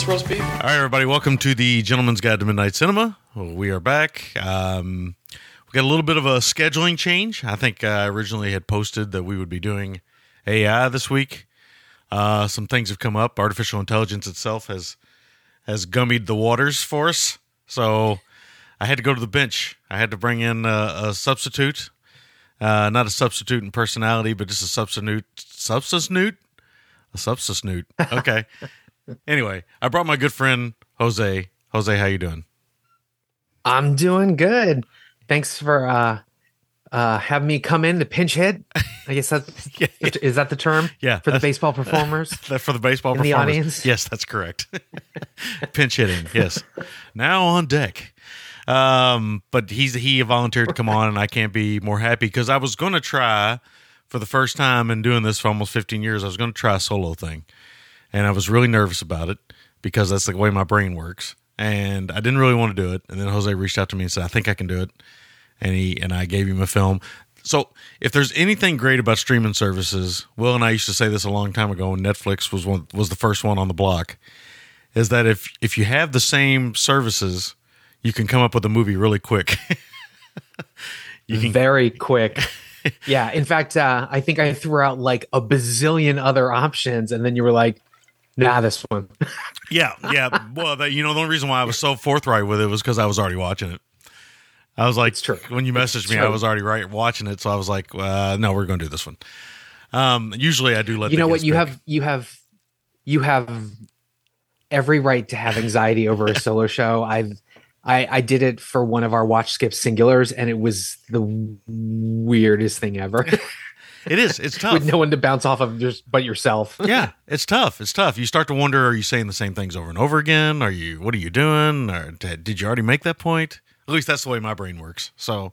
This roast beef? All right, everybody, welcome to the Gentleman's Guide to Midnight Cinema. We are back. Um, we got a little bit of a scheduling change. I think I originally had posted that we would be doing AI this week. Uh, some things have come up. Artificial intelligence itself has has gummied the waters for us, so I had to go to the bench. I had to bring in a, a substitute, uh, not a substitute in personality, but just a substitute, substitute, a substitute. Okay. anyway, I brought my good friend Jose. Jose, how you doing? I'm doing good. Thanks for uh uh having me come in to pinch hit. I guess that's Yeah. is that the term? Yeah, For the baseball performers. That for the baseball In the audience? Yes, that's correct. Pinch hitting. Yes. now on deck. Um, but he's he volunteered to come on, and I can't be more happy because I was going to try for the first time in doing this for almost 15 years. I was going to try a solo thing, and I was really nervous about it because that's the way my brain works, and I didn't really want to do it. And then Jose reached out to me and said, "I think I can do it," and he and I gave him a film. So, if there's anything great about streaming services, Will and I used to say this a long time ago when Netflix was one was the first one on the block, is that if if you have the same services, you can come up with a movie really quick. you can Very quick. Yeah. In fact, uh, I think I threw out like a bazillion other options, and then you were like, nah, this one. Yeah, yeah. Well, that, you know, the only reason why I was so forthright with it was because I was already watching it. I was like, It's true. when you messaged me. I was already right watching it, so I was like, uh, no, we're going to do this one. Um, usually I do let you know what? You pick. have you have you have every right to have anxiety over a solo show. I've I, I did it for one of our watch skip singulars, and it was the weirdest thing ever. It is. It's tough. With no one to bounce off of just but yourself. yeah, it's tough. It's tough. You start to wonder: Are you saying the same things over and over again? Are you? What are you doing? Or did you already make that point? At least that's the way my brain works. So,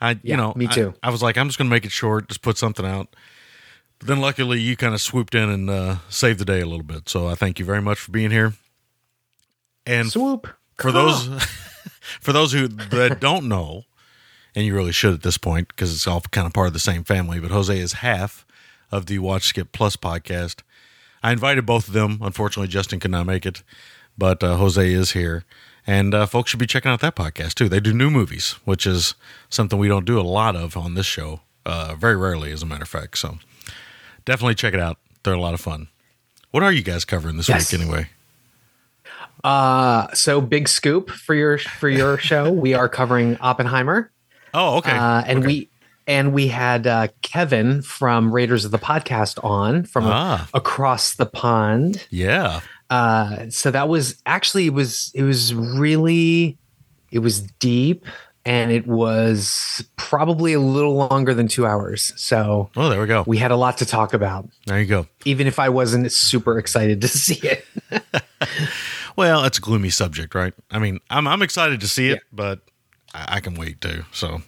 I, you know, me I- too. I, was like, I'm just going to make it short, just put something out. But then, luckily, you kind of swooped in and uh, saved the day a little bit. So, I thank you very much for being here. And Swoop. for those for those who that don't know, and you really should at this point because it's all kind of part of the same family. But Jose is half of the Watch Skip Plus podcast. I invited both of them. Unfortunately, Justin could not make it, but uh, Jose is here, and uh, folks should be checking out that podcast too. They do new movies, which is something we don't do a lot of on this show. Uh, very rarely, as a matter of fact. So definitely check it out. They're a lot of fun. What are you guys covering this Yes. week anyway? Uh so big scoop for your for your show. We are covering Oppenheimer. Oh, okay. Uh, and Okay. we and we had uh, Kevin from Raiders of the Podcast on from Ah. across the pond. yeah. Uh, so that was actually it was it was really it was deep and it was probably a little longer than two hours. So Oh, there we go. we had a lot to talk about, There you go. even if I wasn't super excited to see it. Well, it's a gloomy subject, right? I mean, I'm I'm excited to see it, Yeah. but I, I can wait too. So,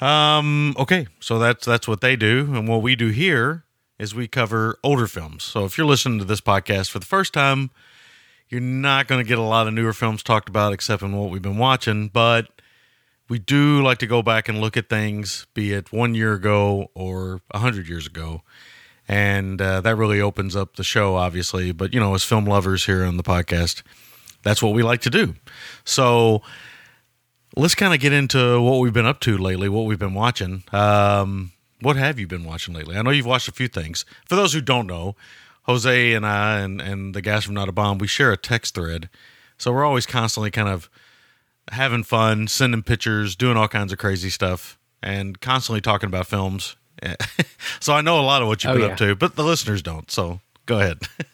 Um, okay, so that's that's what they do, and what we do here is we cover older films. So if you're listening to this podcast for the first time, you're not going to get a lot of newer films talked about, except in what we've been watching. But we do like to go back and look at things, be it one year ago or a hundred years ago, and uh, that really opens up the show, obviously. But you know, as film lovers here on the podcast, that's what we like to do. So let's kind of get into what we've been up to lately, what we've been watching. Um, what have you been watching lately? I know you've watched a few things. For those who don't know, Jose and I and, and the guys from Not a Bomb, we share a text thread. So we're always constantly kind of having fun, sending pictures, doing all kinds of crazy stuff, and constantly talking about films. so I know a lot of what you've Oh, been yeah. up to, but the listeners don't. So go ahead.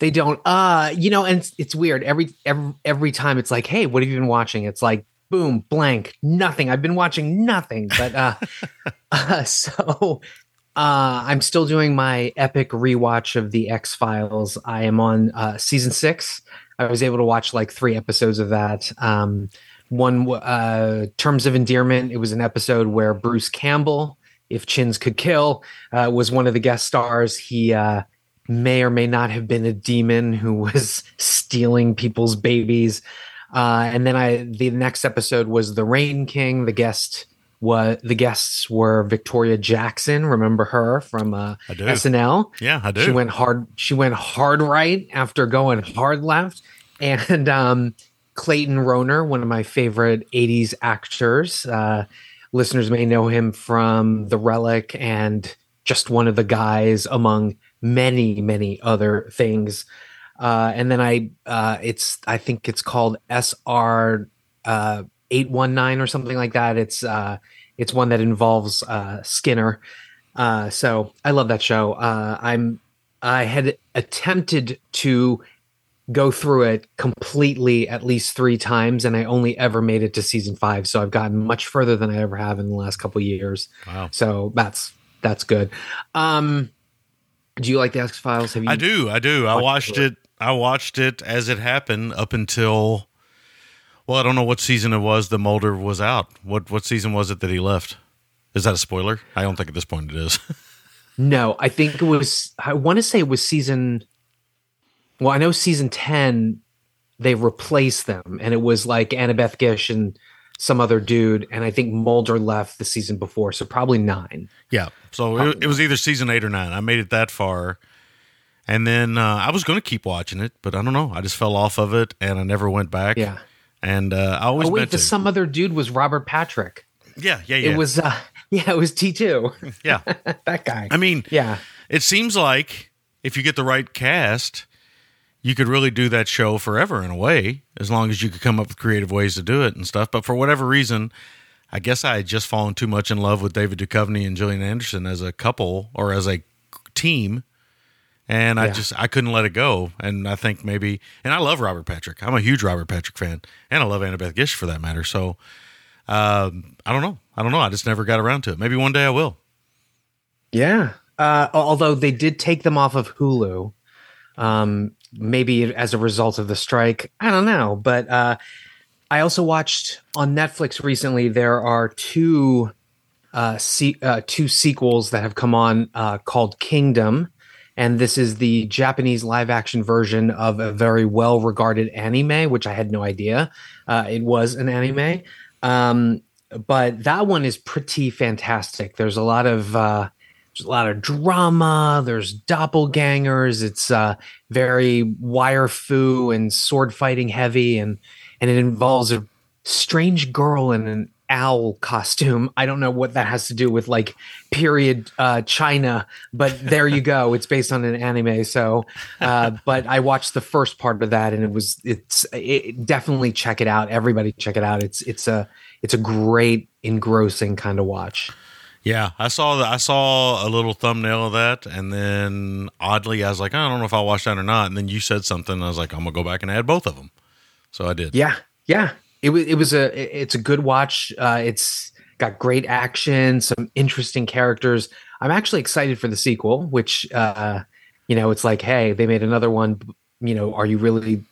They don't. Uh, you know, and it's, it's weird. Every every every time it's like, hey, what have you been watching? It's like, boom, blank, nothing. I've been watching nothing. But uh, uh so uh I'm still doing my epic rewatch of the X Files. I am on uh season six. I was able to watch like three episodes of that. Um one uh terms of endearment it was an episode where bruce campbell if chins could kill uh, was one of the guest stars he uh may or may not have been a demon who was stealing people's babies. Uh, and then I the next episode was the Rain King. The guest was the guests were Victoria Jackson. Remember her from uh. SNL? yeah, I do. She went hard. She went hard right after going hard left. And um, Clayton Rohner, one of my favorite '80s actors. Uh, listeners may know him from The Relic and just one of the guys among many, many other things. Uh, and then I, uh, it's I think it's called SR uh, eight one nine or something like that. It's uh, it's one that involves uh, Skinner. Uh, so I love that show. Uh, I'm I had attempted to go through it completely at least three times, and I only ever made it to season five. So I've gotten much further than I ever have in the last couple of years. Wow. So that's that's good. Um, do you like the X Files? Have you? I do. I do. I watched watched it. I watched it as it happened up until. Well, I don't know what season it was The Mulder was out. What what season was it that he left? Is that a spoiler? I don't think at this point it is. No, I think it was. I want to say it was season. Well, I know season ten. They replaced them, and it was like Annabeth Gish and some other dude, and I think Mulder left the season before, so probably nine. yeah. So it, it was either season eight or nine. I made it that far, and then uh, I was going to keep watching it, but I don't know. I just fell off of it, and I never went back. Yeah. And uh, I always Oh wait, meant the to. some other dude was Robert Patrick. yeah, yeah, yeah. It was. uh Yeah, it was T two. yeah. that guy. I mean, yeah. it seems like if you get the right cast, you could really do that show forever in a way, as long as you could come up with creative ways to do it and stuff. But for whatever reason, I guess I had just fallen too much in love with David Duchovny and Gillian Anderson as a couple or as a team. And I Yeah. just I couldn't let it go. And I think maybe and I love Robert Patrick. I'm a huge Robert Patrick fan. And I love Annabeth Gish for that matter. So um, I don't know. I don't know. I just never got around to it. Maybe one day I will. Yeah. Uh, although they did take them off of Hulu, um, maybe as a result of the strike. I don't know. But uh, I also watched on Netflix recently. There are two uh, se- uh, two sequels that have come on uh, called Kingdom, and this is the Japanese live action version of a very well regarded anime, which I had no idea uh, it was an anime. Um, but that one is pretty fantastic. There's a lot of uh, there's a lot of drama. There's doppelgangers. It's uh, very wire fu and sword fighting heavy, and and it involves a strange girl and an owl costume. I don't know what that has to do with like period uh, China, but there you go. It's based on an anime. So, uh, but I watched the first part of that, and it was it's it, definitely check it out. Everybody check it out. It's it's a it's a great engrossing kind of watch. Yeah, I saw the, I saw a little thumbnail of that, and then oddly, I was like, I don't know if I'll watch that or not. And then you said something, and I was like, I'm gonna go back and add both of them. So I did. Yeah, yeah. It was it was a it's a good watch. Uh, it's got great action, some interesting characters. I'm actually excited for the sequel, which uh, you know, it's like, hey, they made another one. You know, are you really?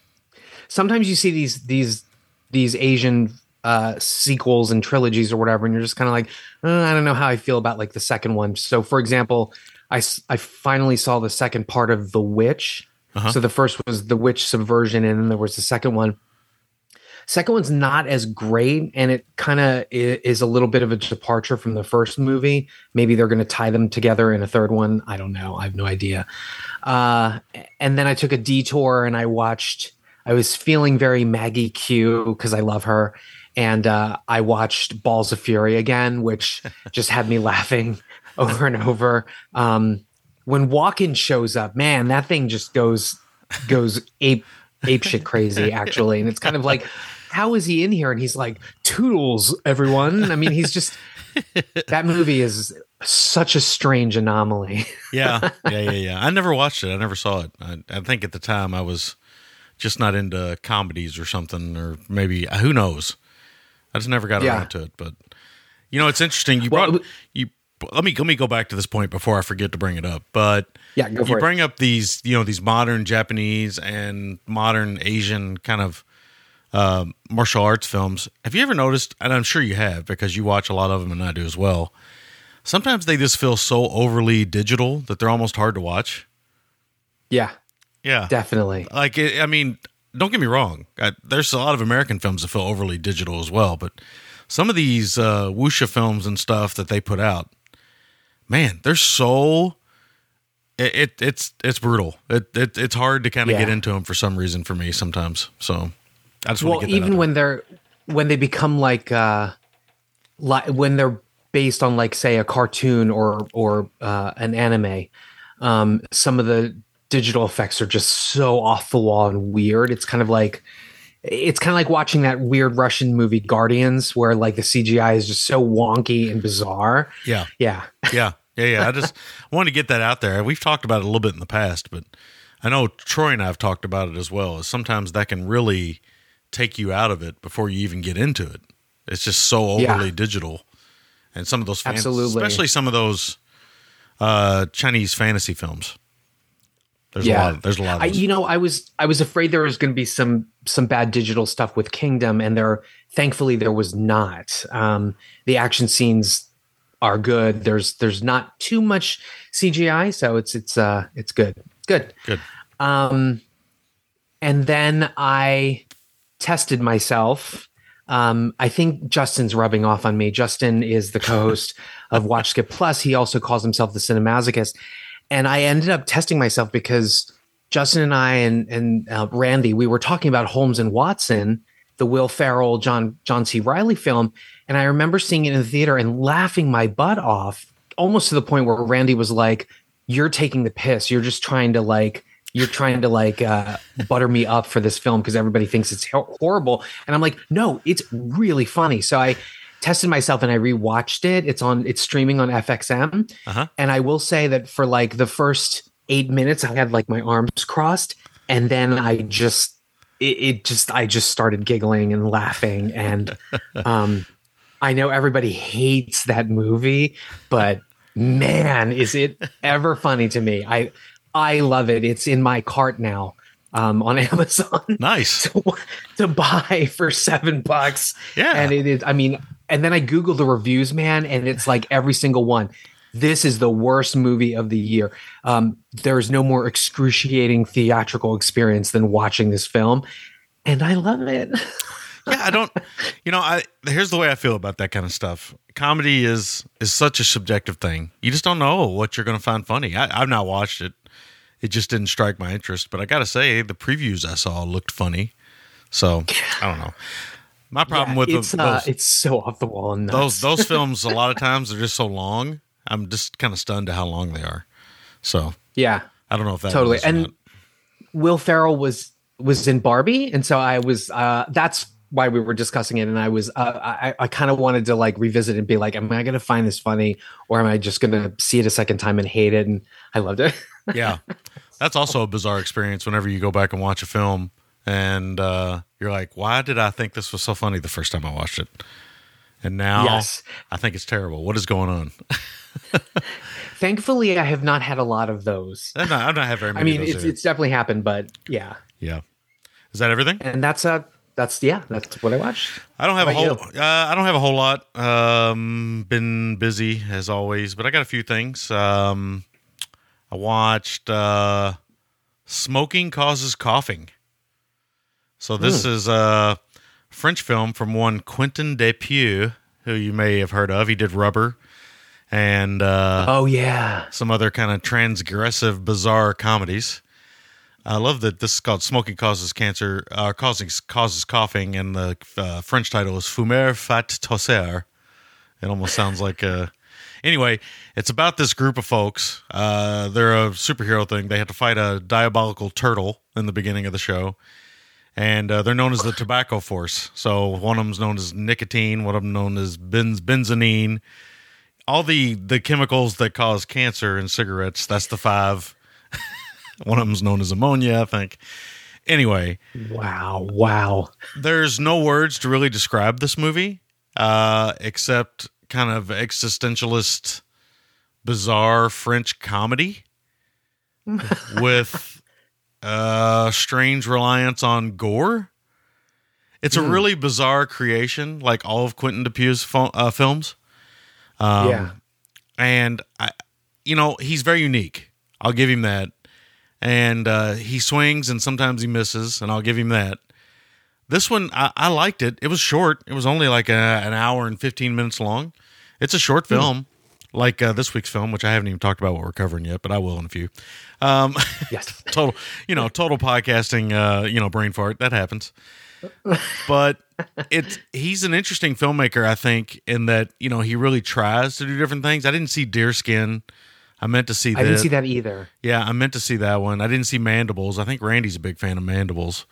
Sometimes you see these these these Asian uh, sequels and trilogies or whatever, and you're just kind of like, uh, I don't know how I feel about like the second one. So, for example, I I finally saw the second part of The Witch. Uh-huh. So the first was The Witch Subversion, and then there was the second one. Second one's not as great, and it kind of is a little bit of a departure from the first movie. Maybe they're going to tie them together in a third one. I don't know. I have no idea. Uh, and then I took a detour and I watched. I was feeling very Maggie Q because I love her, and uh, I watched Balls of Fury again, which just had me laughing over and over. Um, when Walken shows up, man, that thing just goes goes ape ape shit crazy actually, and it's kind of like, how is he in here? And he's like, "Toodles, everyone." I mean, he's just that movie is such a strange anomaly. yeah, yeah, yeah, yeah. I never watched it. I never saw it. I, I think at the time I was just not into comedies or something, or maybe uh, who knows. I just never got Yeah. around to it. But you know, it's interesting. You Well, brought you. Let me let me go back to this point before I forget to bring it up. But Yeah, go you it. bring up these you know these modern Japanese and modern Asian kind of uh, martial arts films. Have you ever noticed? And I'm sure you have because you watch a lot of them, and I do as well. Sometimes they just feel so overly digital that they're almost hard to watch. Yeah, Yeah, definitely. like it, I mean, don't get me wrong. I, there's a lot of American films that feel overly digital as well, but some of these uh, wuxia films and stuff that they put out, man, they're so it, it it's it's brutal. It, it it's hard to kind of Yeah. get into them for some reason for me sometimes. So I just well want to get that even when they're when they become like uh like when they're based on like say a cartoon or or uh an anime um some of the digital effects are just so off the wall and weird it's kind of like it's kind of like watching that weird russian movie guardians where like the cgi is just so wonky and bizarre there. yeah yeah, yeah, yeah. I just wanted to get that out there. We've talked about it a little bit in the past, but I know Troy and I have talked about it as well. Is sometimes that can really take you out of it before you even get into it. It's just so Yeah. overly digital, and some of those, fan- Absolutely. especially some of those uh, Chinese fantasy films. There's a lot. Of, there's a lot. Of I, you know, I was I was afraid there was going to be some some bad digital stuff with Kingdom, and there thankfully there was not. Um, the action scenes are good. There's there's not too much CGI, so it's it's uh it's good. Good. Good. Um, and then I tested myself. Um, I think Justin's rubbing off on me. Justin is the co-host of Watch Skip Plus. He also calls himself the Cinemasochist, and I ended up testing myself because Justin and I and and uh, Randy we were talking about Holmes and Watson, the Will Ferrell John John C. Reilly film, and I remember seeing it in the theater and laughing my butt off, almost to the point where Randy was like, "You're taking the piss. You're just trying to like." You're trying to like uh, butter me up for this film because everybody thinks it's hor- horrible, and I'm like, no, it's really funny. So I tested myself and I rewatched it. It's on, it's streaming on FXM, Uh-huh. and I will say that for like the first eight minutes, I had like my arms crossed, and then I just, it, it just, I just started giggling and laughing, and um, I know everybody hates that movie, but man, is it ever funny to me? I, I love it. It's in my cart now. Um, on Amazon nice. to, to buy for seven bucks. Yeah. And it is, I mean, and then I Googled the reviews, man, and it's like every single one. This is the worst movie of the year. Um, there's no more excruciating theatrical experience than watching this film. And I love it. yeah, I don't. You know, I here's the way I feel about that kind of stuff. Comedy is is such a subjective thing. You just don't know what you're going to find funny. I, I've not watched it. It just didn't strike my interest. But I got to say, the previews I saw looked funny. So I don't know. My problem with it's, the, uh, those, it's so off the wall and those nuts. those films, a lot of times, are just so long. I'm just kind of stunned to how long they are. So yeah. I don't know if that totally and not. will ferrell was was in barbie and so i was uh that's why we were discussing it and i was uh, i i kind of wanted to like revisit and be like am i gonna find this funny or am i just gonna see it a second time and hate it and i loved it yeah that's also a bizarre experience whenever you go back and watch a film and uh, you're like why did i think this was so funny the first time i watched it and now Yes. i think it's terrible what is going on thankfully i have not had a lot of those i'm not, I'm not have very i mean it's, it's definitely happened but yeah yeah is that everything and that's uh that's yeah, that's what I watched. I don't have a whole. Uh, I don't have a whole lot. Um, been busy as always, but I got a few things. Um, I watched uh, "Smoking Causes Coughing." So this is a French film from one Quentin Dupieux, who you may have heard of. He did Rubber and uh, Oh yeah, some other kind of transgressive, bizarre comedies. I love that this is called "Smoking Causes Cancer," uh, causing causes coughing, and the uh, French title is "Fumer Fait Tousser." It almost sounds like a. Anyway, it's about this group of folks. Uh, they're a superhero thing. They have to fight a diabolical turtle in the beginning of the show, and uh, they're known as the Tobacco Force. So one of them's known as nicotine, one of them known as benz- benzonine. All the the chemicals that cause cancer in cigarettes. That's the five. one of them's known as ammonia, I think. Anyway, wow, wow. there's no words to really describe this movie uh, except kind of existentialist, bizarre French comedy with uh, strange reliance on gore. It's a really bizarre creation, like all of Quentin Dupieux's fo- uh, films. Um, yeah, and I, you know, he's very unique. I'll give him that. And uh, he swings, and sometimes he misses, and I'll give him that. This one, I, I liked it. It was short. It was only like a, an hour and fifteen minutes long. It's a short film, like uh, this week's film, which I haven't even talked about what we're covering yet, but I will in a few. Um, yes. total, you know, total podcasting, uh, you know, brain fart. That happens. But it's he's an interesting filmmaker, I think, in that you know he really tries to do different things. I didn't see Deerskin. I meant to see. I didn't see that either. Yeah, I meant to see that one. I didn't see Mandibles. I think Randy's a big fan of Mandibles.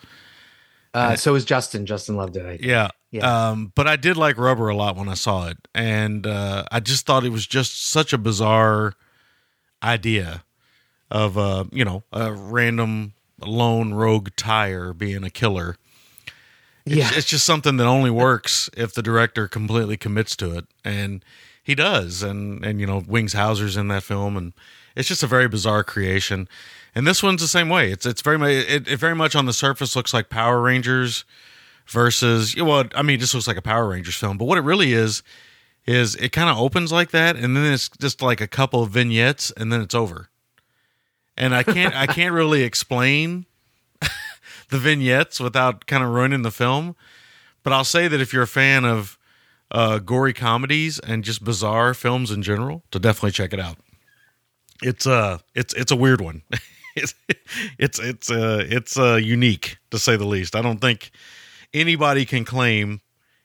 Uh, so was Justin. Justin loved it. I think. Yeah. Yeah. Um, but I did like Rubber a lot when I saw it, and uh, I just thought it was just such a bizarre idea of uh, you know a random lone rogue tire being a killer. It's, Yeah. it's just something that only works if the director completely commits to it, and he does. And and you know Wings Hauser's in that film, and it's just a very bizarre creation. And this one's the same way. It's it's very much it, it very much on the surface looks like Power Rangers versus well, I mean, it just looks like a Power Rangers film. But what it really is is it kind of opens like that, and then it's just like a couple of vignettes, and then it's over. And I can't I can't really explain the vignettes without kind of ruining the film. But I'll say that if you're a fan of uh, gory comedies and just bizarre films in general, to definitely check it out. It's uh it's it's a weird one. it's it's it's uh it's uh unique to say the least. I don't think anybody can claim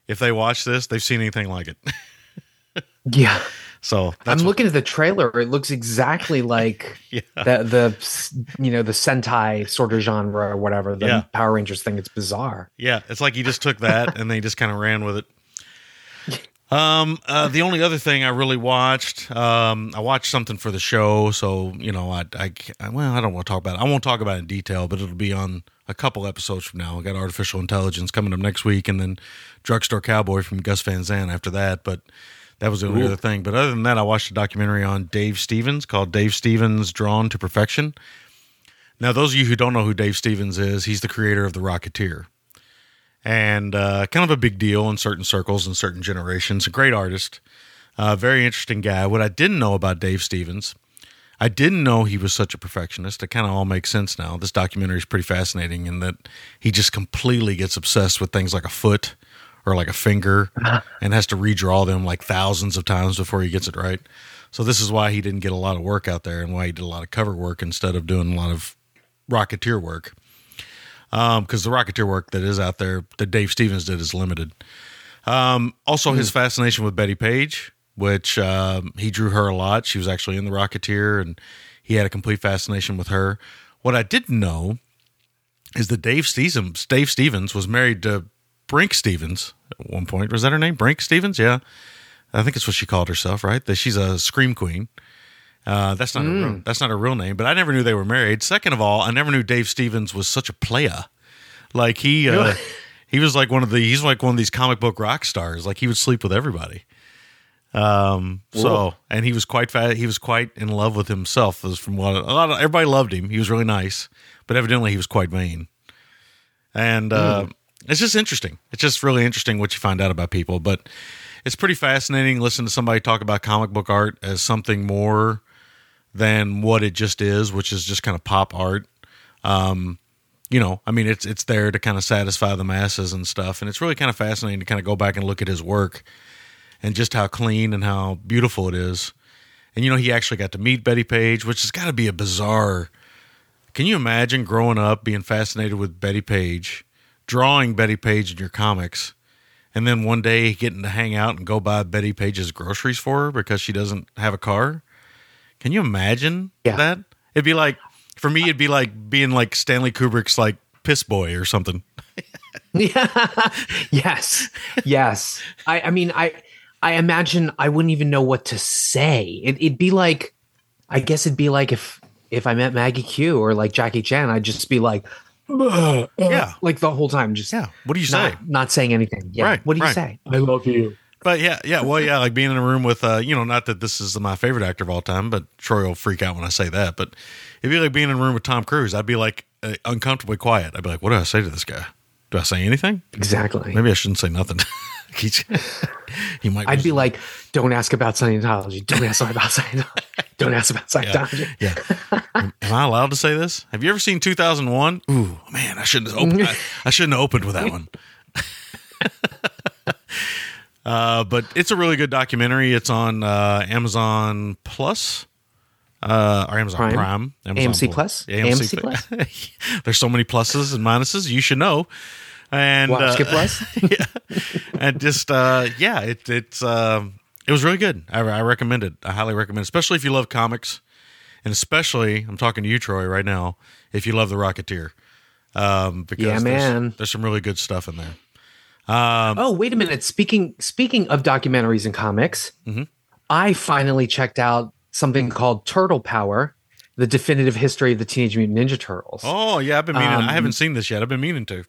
if they watch this they've seen anything like it. Yeah. So I'm that's what- looking at the trailer. It looks exactly like Yeah. the the you know the Sentai sort of genre or whatever the Yeah. Power Rangers thing. It's bizarre. Yeah, it's like he just took that and they just kind of ran with it. Um, uh, the only other thing I really watched, um, I watched something for the show, so you know, I, I, I- well, I don't want to talk about it. I won't talk about it in detail, but it'll be on a couple episodes from now. I got artificial intelligence coming up next week, and then drugstore cowboy from Gus Van Sant after that. But that was the only other thing. But other than that, I watched a documentary on Dave Stevens called Dave Stevens Drawn to Perfection. Now, those of you who don't know who Dave Stevens is, he's the creator of The Rocketeer and uh, kind of a big deal in certain circles and certain generations. A great artist, uh, very interesting guy. What I didn't know about Dave Stevens, I didn't know he was such a perfectionist. It kind of all makes sense now. This documentary is pretty fascinating in that he just completely gets obsessed with things like a foot or like a finger and has to redraw them like thousands of times before he gets it right. So this is why he didn't get a lot of work out there and why he did a lot of cover work instead of doing a lot of Rocketeer work because the Rocketeer work that is out there that Dave Stevens did is limited. Um, also, his fascination with Bettie Page, which um, he drew her a lot. She was actually in the Rocketeer, and he had a complete fascination with her. What I didn't know is that Dave Stevens, Dave Stevens was married to Brinke Stevens at one point. Was that her name? Brinke Stevens? Yeah, I think it's what she called herself. Right? That she's a scream queen. Uh, that's not a real, that's not a real name, but I never knew they were married. Second of all, I never knew Dave Stevens was such a playa. Like he uh, he was like one of the he's like one of these comic book rock stars. Like he would sleep with everybody. Um. So and he was quite fat. He was quite in love with himself. As from what a lot of everybody loved him. He was really nice, but evidently he was quite vain. And uh, it's just interesting. It's just really interesting what you find out about people. But it's pretty fascinating. Listen to somebody talk about comic book art as something more than what it just is, which is just kind of pop art. Um, you know, I mean, it's it's there to kind of satisfy the masses and stuff, and it's really kind of fascinating to kind of go back and look at his work and just how clean and how beautiful it is. And you know, he actually got to meet Bettie Page, which has got to be a bizarre. Can you imagine growing up being fascinated with Bettie Page, drawing Bettie Page in your comics, and then one day getting to hang out and go buy Bettie Page's groceries for her because she doesn't have a car? Can you imagine Yeah. that? It'd be like for me, it'd be like being like Stanley Kubrick's like piss boy or something. Yeah. yes. Yes. I, I mean, I I imagine I wouldn't even know what to say. It, it'd be like, I guess it'd be like if if I met Maggie Q or like Jackie Chan, I'd just be like, Yeah. like the whole time, just Yeah. What do you say? not, not saying anything. Yeah. Right, What do you right. say? I love you. But yeah, yeah, well, yeah, like being in a room with, uh, you know, not that this is my favorite actor of all time, but Troy will freak out when I say that. But it'd be like being in a room with Tom Cruise. I'd be like uh, uncomfortably quiet. I'd be like, what do I say to this guy? Do I say anything? Exactly. Maybe I shouldn't say nothing. He's- he might. I'd be like, don't ask about Scientology. Don't ask about Scientology. Don't ask about Scientology. yeah. Am am I allowed to say this? Have you ever seen 2001? Ooh, man, I shouldn't have opened. I, I shouldn't have opened with that one. Uh, but it's a really good documentary. It's on uh, Amazon Plus. Uh, or Amazon Prime, Prime? Amazon AMC Plus? Yeah, AMC Plus. There's so many pluses and minuses. You should know. And Watch uh, Skip Plus. yeah, and just uh, yeah, it it's um, it was really good. I, I recommend it. I highly recommend, it, especially if you love comics, and especially I'm talking to you, Troy, right now. If you love the Rocketeer, um, because Yeah, there's- there's some really good stuff in there. Oh, wait a minute. Speaking speaking of documentaries and comics, I finally checked out something called Turtle Power, the definitive history of the Teenage Mutant Ninja Turtles. Oh yeah, I've been meaning. Um, I haven't seen this yet. I've been meaning to.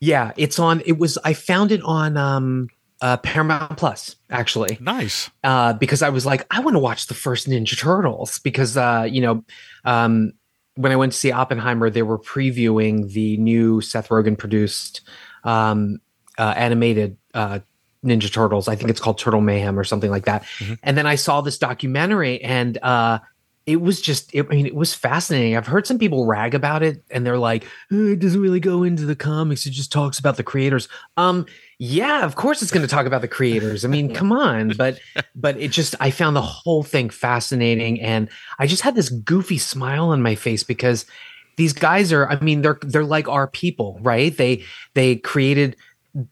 Yeah, it's on. It was. I found it on um, uh, Paramount Plus actually. Nice. uh, because I was like, I want to watch the first Ninja Turtles because uh, you know, um, when I went to see Oppenheimer, they were previewing the new Seth Rogen produced um, uh, animated uh, Ninja Turtles. I think it's called Turtle Mayhem or something like that. And then I saw this documentary, and uh, it was just, it, I mean, it was fascinating. I've heard some people rag about it, and they're like, "Oh, it doesn't really go into the comics. It just talks about the creators. Um, yeah, of course it's going to talk about the creators. I mean, come on, but but it just I found the whole thing fascinating, and I just had this goofy smile on my face because these guys are. I mean, they're they're like our people, right? They they created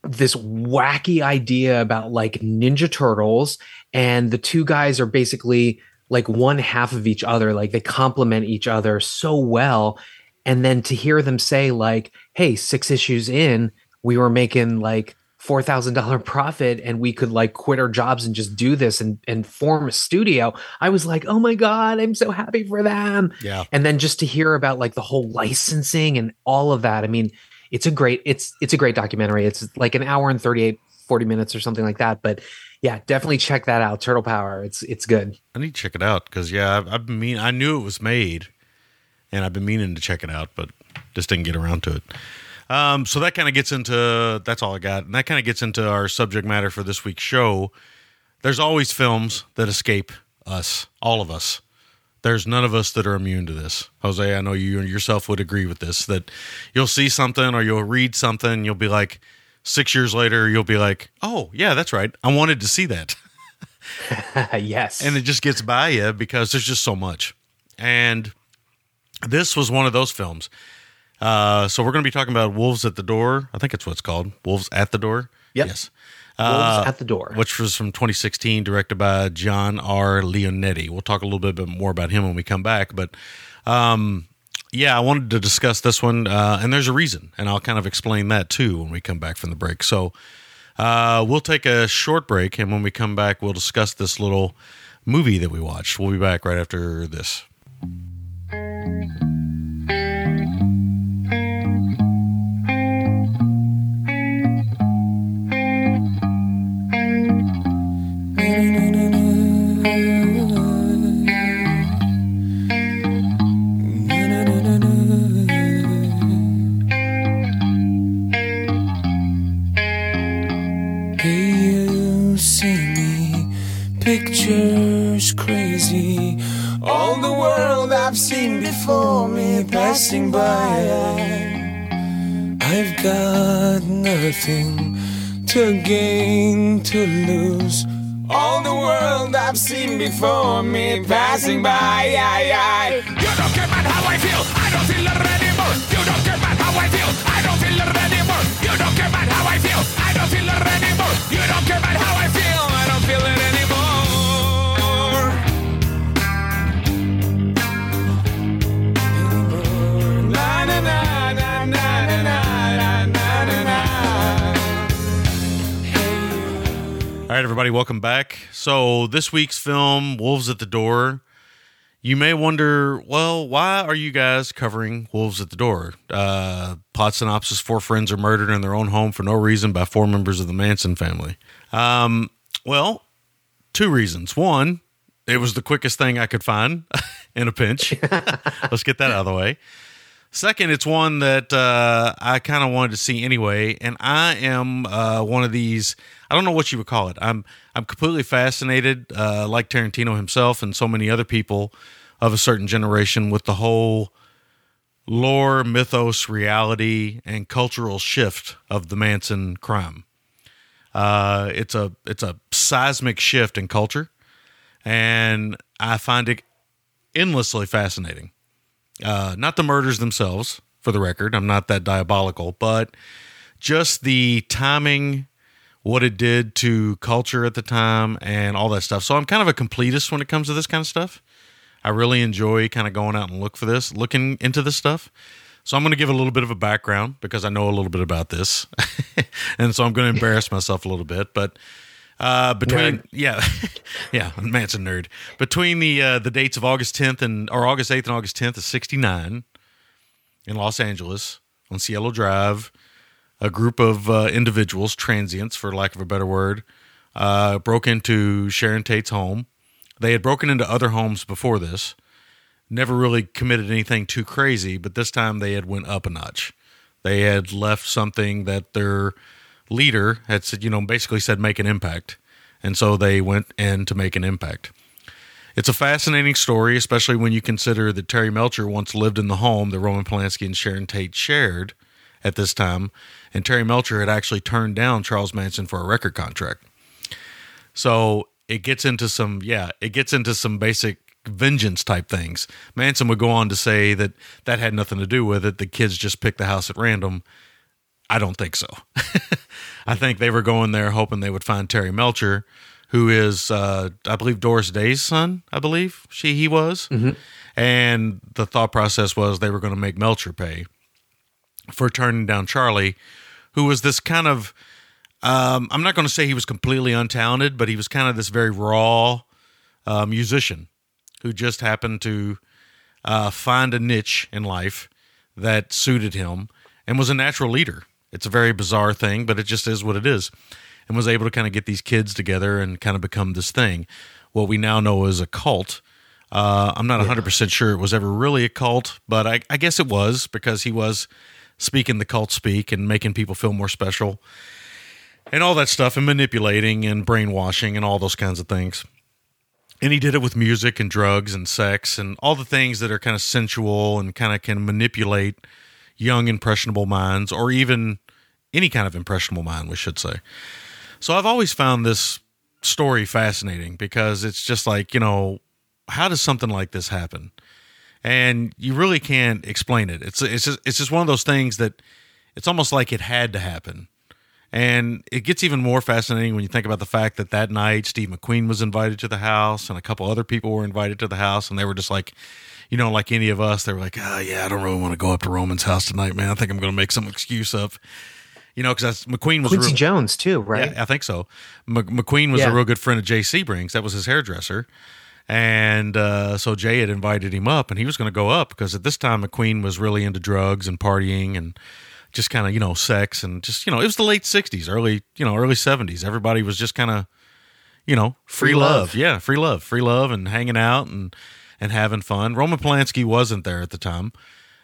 this wacky idea about like Ninja Turtles, and the two guys are basically like one half of each other. Like they complement each other so well. And then to hear them say, like, hey, six issues in, we were making like four thousand dollar profit and we could like quit our jobs and just do this and and form a studio. I was like, oh my God, I'm so happy for them. Yeah. And then just to hear about like the whole licensing and all of that. I mean, it's a great it's it's a great documentary. It's like an hour and 38, 40 minutes or something like that. But yeah, definitely check that out. Turtle Power. It's it's good. I need to check it out because yeah, I've, I've mean. I knew it was made, and I've been meaning to check it out, but just didn't get around to it. Um, so that kind of gets into that's all I got, and that kind of gets into our subject matter for this week's show. There's always films that escape us, all of us. There's none of us that are immune to this. Jose, I know you yourself would agree with this. That you'll see something or you'll read something, you'll be like, six years later, you'll be like, oh yeah, that's right. I wanted to see that yes. and it just gets by you because there's just so much. And this was one of those films. Uh, so we're going to be talking about Wolves at the Door. I think it's what it's called. Wolves at the Door. Yep. Yes. Wolves at the door. Which was from 2016, directed by John R. Leonetti. We'll talk a little bit more about him when we come back. But um, yeah, I wanted to discuss this one, uh, and there's a reason, and I'll kind of explain that too when we come back from the break. So uh, we'll take a short break, and when we come back, we'll discuss this little movie that we watched. We'll be back right after this. Future's crazy. All the world I've seen before me passing by. I've got nothing to gain, to lose. All the world I've seen before me passing by. I, I. You don't care about how I feel. I don't feel it anymore. You don't care about how I feel. I don't feel it anymore. You don't care about how I feel. I don't feel it anymore. You don't care about how I feel. I don't feel it. Anymore. Right, everybody, welcome back. So, this week's film, Wolves at the Door. You may wonder, well, why are you guys covering Wolves at the Door? Uh, plot synopsis Four friends are murdered in their own home for no reason by four members of the Manson family. Um, well, two reasons. One, it was the quickest thing I could find in a pinch. Let's get that out of the way. Second, it's one that uh, I kind of wanted to see anyway, and I am uh, one of these. I don't know what you would call it. I'm I'm completely fascinated, uh, like Tarantino himself and so many other people of a certain generation, with the whole lore, mythos, reality, and cultural shift of the Manson crime. Uh, it's a it's a seismic shift in culture, and I find it endlessly fascinating. Uh, not the murders themselves, for the record. I'm not that diabolical, but just the timing, what it did to culture at the time, and all that stuff. So I'm kind of a completist when it comes to this kind of stuff. I really enjoy kind of going out and look for this, looking into this stuff. So I'm going to give a little bit of a background because I know a little bit about this, and so I'm going to embarrass myself a little bit. But uh, between Nerd. yeah, yeah, Manson nerd. Between the uh, the dates of August 10th and or August 8th and August 10th of '69 in Los Angeles on Cielo Drive, a group of uh, individuals, transients for lack of a better word, uh, broke into Sharon Tate's home. They had broken into other homes before this. Never really committed anything too crazy, but this time they had went up a notch. They had left something that their leader had said, you know, basically said make an impact. And so they went in to make an impact. It's a fascinating story, especially when you consider that Terry Melcher once lived in the home that Roman Polanski and Sharon Tate shared at this time. And Terry Melcher had actually turned down Charles Manson for a record contract. So it gets into some, yeah, it gets into some basic vengeance type things. Manson would go on to say that that had nothing to do with it. The kids just picked the house at random. I don't think so. I think they were going there hoping they would find Terry Melcher, who is, uh, I believe, Doris Day's son. I believe she he was, and the thought process was they were going to make Melcher pay for turning down Charlie, who was this kind of. Um, I'm not going to say he was completely untalented, but he was kind of this very raw uh, musician who just happened to uh, find a niche in life that suited him and was a natural leader. It's a very bizarre thing, but it just is what it is. And was able to kind of get these kids together and kind of become this thing. What we now know as a cult. Uh, I'm not 100% sure it was ever really a cult, but I, I guess it was because he was speaking the cult speak and making people feel more special and all that stuff and manipulating and brainwashing and all those kinds of things and he did it with music and drugs and sex and all the things that are kind of sensual and kind of can manipulate young impressionable minds or even any kind of impressionable mind we should say. So i've always found this story fascinating because it's just like you know how does something like this happen? And you really can't explain it. It's it's just, it's just one of those things that it's almost like it had to happen. And it gets even more fascinating when you think about the fact that that night Steve McQueen was invited to the house and a couple other people were invited to the house and they were just like, you know, like any of us, they were like, oh, yeah, I don't really want to go up to Roman's house tonight, man. I think I'm going to make some excuse up. You know, because McQueen was Quincy real- Jones too, right? yeah, I think so. M- McQueen was a real good friend of Jay Sebring's. That was his hairdresser. And uh, so Jay had invited him up, and he was going to go up because at this time McQueen was really into drugs and partying and just kind of you know sex and just you know it was the late '60s, early you know early '70s. Everybody was just kind of you know free, Free love. love. yeah, free love, free love, and hanging out and and having fun. Roman Polanski wasn't there at the time.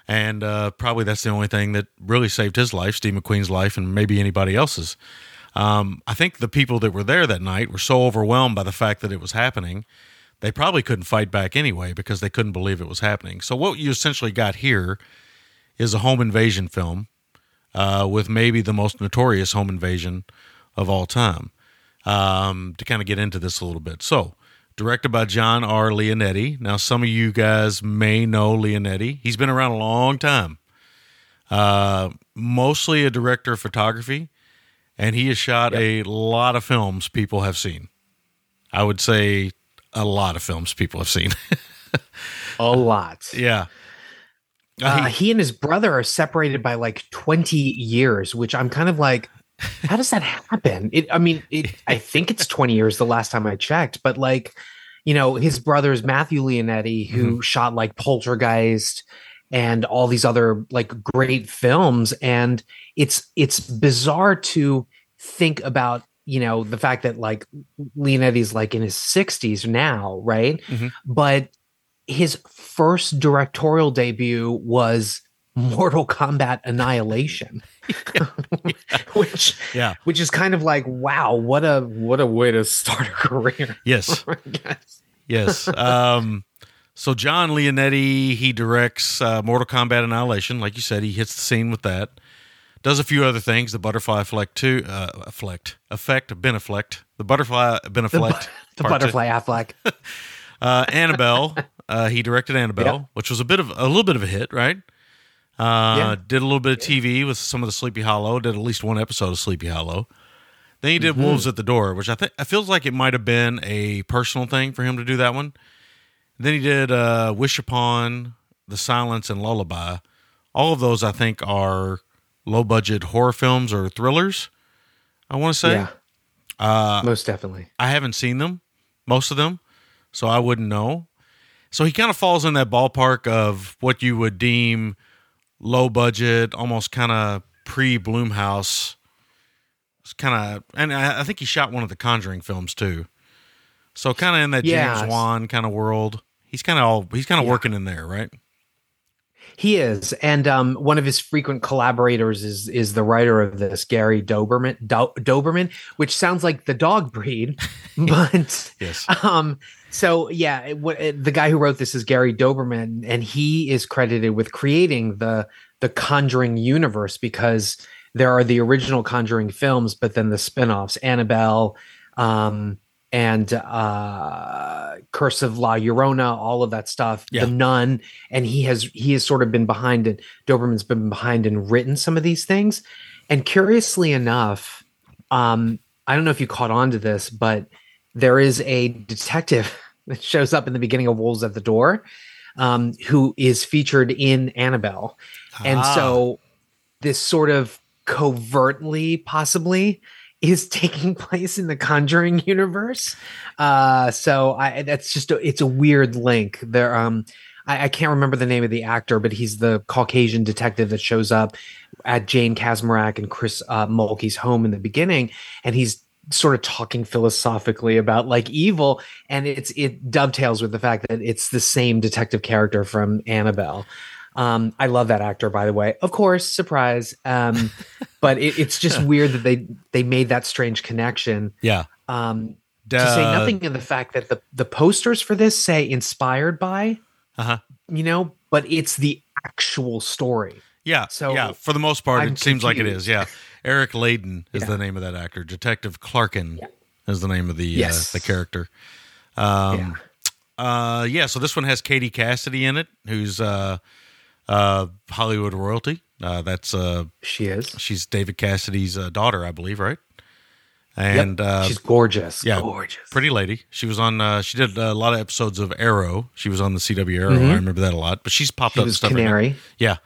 And uh, probably that's the only thing that really saved his life, Steve McQueen's life, and maybe anybody else's. Um, I think the people that were there that night were so overwhelmed by the fact that it was happening, they probably couldn't fight back anyway because they couldn't believe it was happening. So what you essentially got here is a home invasion film uh, with maybe the most notorious home invasion of all time. Um, to kind of get into this a little bit, so directed by John R. Leonetti. Now, some of you guys may know Leonetti. He's been around a long time. Uh, mostly a director of photography, and he has shot a lot of films people have seen. I would say a lot of films people have seen. A lot. yeah. Uh, he and his brother are separated by like 20 years, which I'm kind of like, how does that happen? It, I mean, it, I think it's 20 years the last time I checked, but like, you know, his brother's Matthew Leonetti, who shot like Poltergeist and all these other like great films. And it's, it's bizarre to think about, you know, the fact that like Leonetti's like in his 60s now, right? Mhm. But his first directorial debut was Mortal Kombat Annihilation, which Yeah. which is kind of like wow, what a what a way to start a career. Yes. Yes. Um, so John Leonetti, he directs uh, Mortal Kombat Annihilation. Like you said, he hits the scene with that. Does a few other things. The butterfly effect, too. Uh, effect, effect, beneflect. The butterfly beneflect. The part two. butterfly Affleck. Uh, Annabelle. uh, he directed Annabelle, which was a bit of a little bit of a hit, right? Uh, Yeah. Did a little bit of TV with some of the Sleepy Hollow. Did at least one episode of Sleepy Hollow. Then he did Mm-hmm. Wolves at the Door, which I think it feels like it might have been a personal thing for him to do that one. Then he did uh, Wish Upon, The Silence, and Lullaby. All of those, I think, are low budget horror films or thrillers. I want to say Yeah. Uh, Most definitely. I haven't seen them, most of them, so I wouldn't know. So he kind of falls in that ballpark of what you would deem low budget, almost kind of pre Blumhouse. It's kind of, and I, I think he shot one of the Conjuring films too. So kind of in that. James Wan kind of world. He's kind of all he's kind of Yeah. working in there, right? He is, and um, one of his frequent collaborators is is the writer of this, Gary Dauberman. Do- Dauberman, which sounds like the dog breed, but Yes. um, so yeah, it, what, it- the guy who wrote this is Gary Dauberman, and he is credited with creating the the Conjuring universe because there are the original Conjuring films, but then the spin-offs, Annabelle, um, and uh, Curse of La Llorona, all of that stuff, Yeah. the Nun, and he has he has sort of been behind it. Dauberman's been behind and written some of these things, and curiously enough, um, I don't know if you caught on to this, but there is a detective that shows up in the beginning of Wolves at the Door, um, who is featured in Annabelle, and Ah. so this sort of covertly, possibly, is taking place in the Conjuring universe. Uh, so I that's just a, it's a weird link there. Um, I, I can't remember the name of the actor, but he's the Caucasian detective that shows up at Jane Kaczmarek and Chris uh, Mulkey's home in the beginning, and he's sort of talking philosophically about like evil, and it's it dovetails with the fact that it's the same detective character from Annabelle. Um, I love that actor, by the way. Of course, surprise. Um, but it, it's just weird that they they made that strange connection. Yeah. Um, to say nothing of the fact that the the posters for this say inspired by, Uh-huh. you know, but it's the actual story. Yeah. So, yeah, for the most part, I'm it seems like it is. Yeah. Eric Ladin is Yeah. the name of that actor. Detective Clarkin is the name of the Yes. uh, the character. Um, uh, yeah. So this one has Katie Cassidy in it, who's uh, uh, Hollywood royalty. Uh, that's uh, She is. she's David Cassidy's uh, daughter, I believe, right? Yep. And uh, She's gorgeous. yeah, gorgeous. pretty lady. She was on. Uh, she did a lot of episodes of Arrow. She was on the CW Arrow. I remember that a lot. But she's popped Mm-hmm. She up was stuff. right. Canary. Yeah.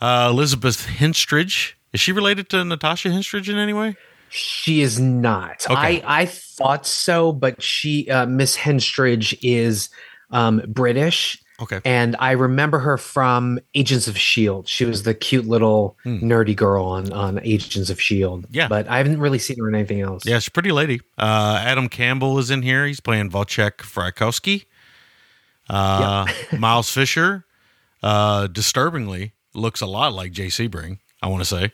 Uh, Elizabeth Henstridge. Is she related to Natasha Henstridge in any way? She is not. Okay. I I thought so, but she uh, Miss Henstridge is um, British. Okay. And I remember her from Agents of Shield. She was the cute little nerdy girl on on Agents of Shield. Hmm. Yeah. but I haven't really seen her in anything else. Yeah, she's a pretty lady. Uh, Adam Campbell is in here. He's playing Wojciech Frykowski. Uh, Miles Fisher, uh, disturbingly, looks a lot like J.C. Sebring, I want to say.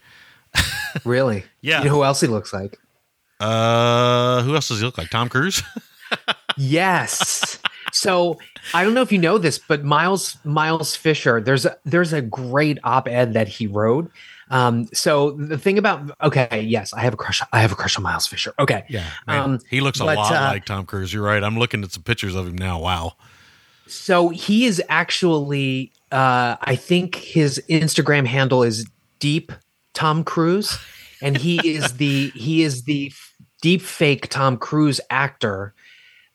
really. Yeah. You know who else he looks like? Uh, who else does he look like? Tom Cruise? Yes. so I don't know if you know this, but Miles Miles Fisher, there's a there's a great op-ed that he wrote. Um, so the thing about okay, yes, I have a crush. I have a crush on Miles Fisher. Okay, Yeah, man, Um, he looks a but, lot uh, like Tom Cruise. You're right. I'm looking at some pictures of him now. Wow. So he is actually, uh, I think his Instagram handle is Deep Tom Cruise, and he is the he is the deep fake Tom Cruise actor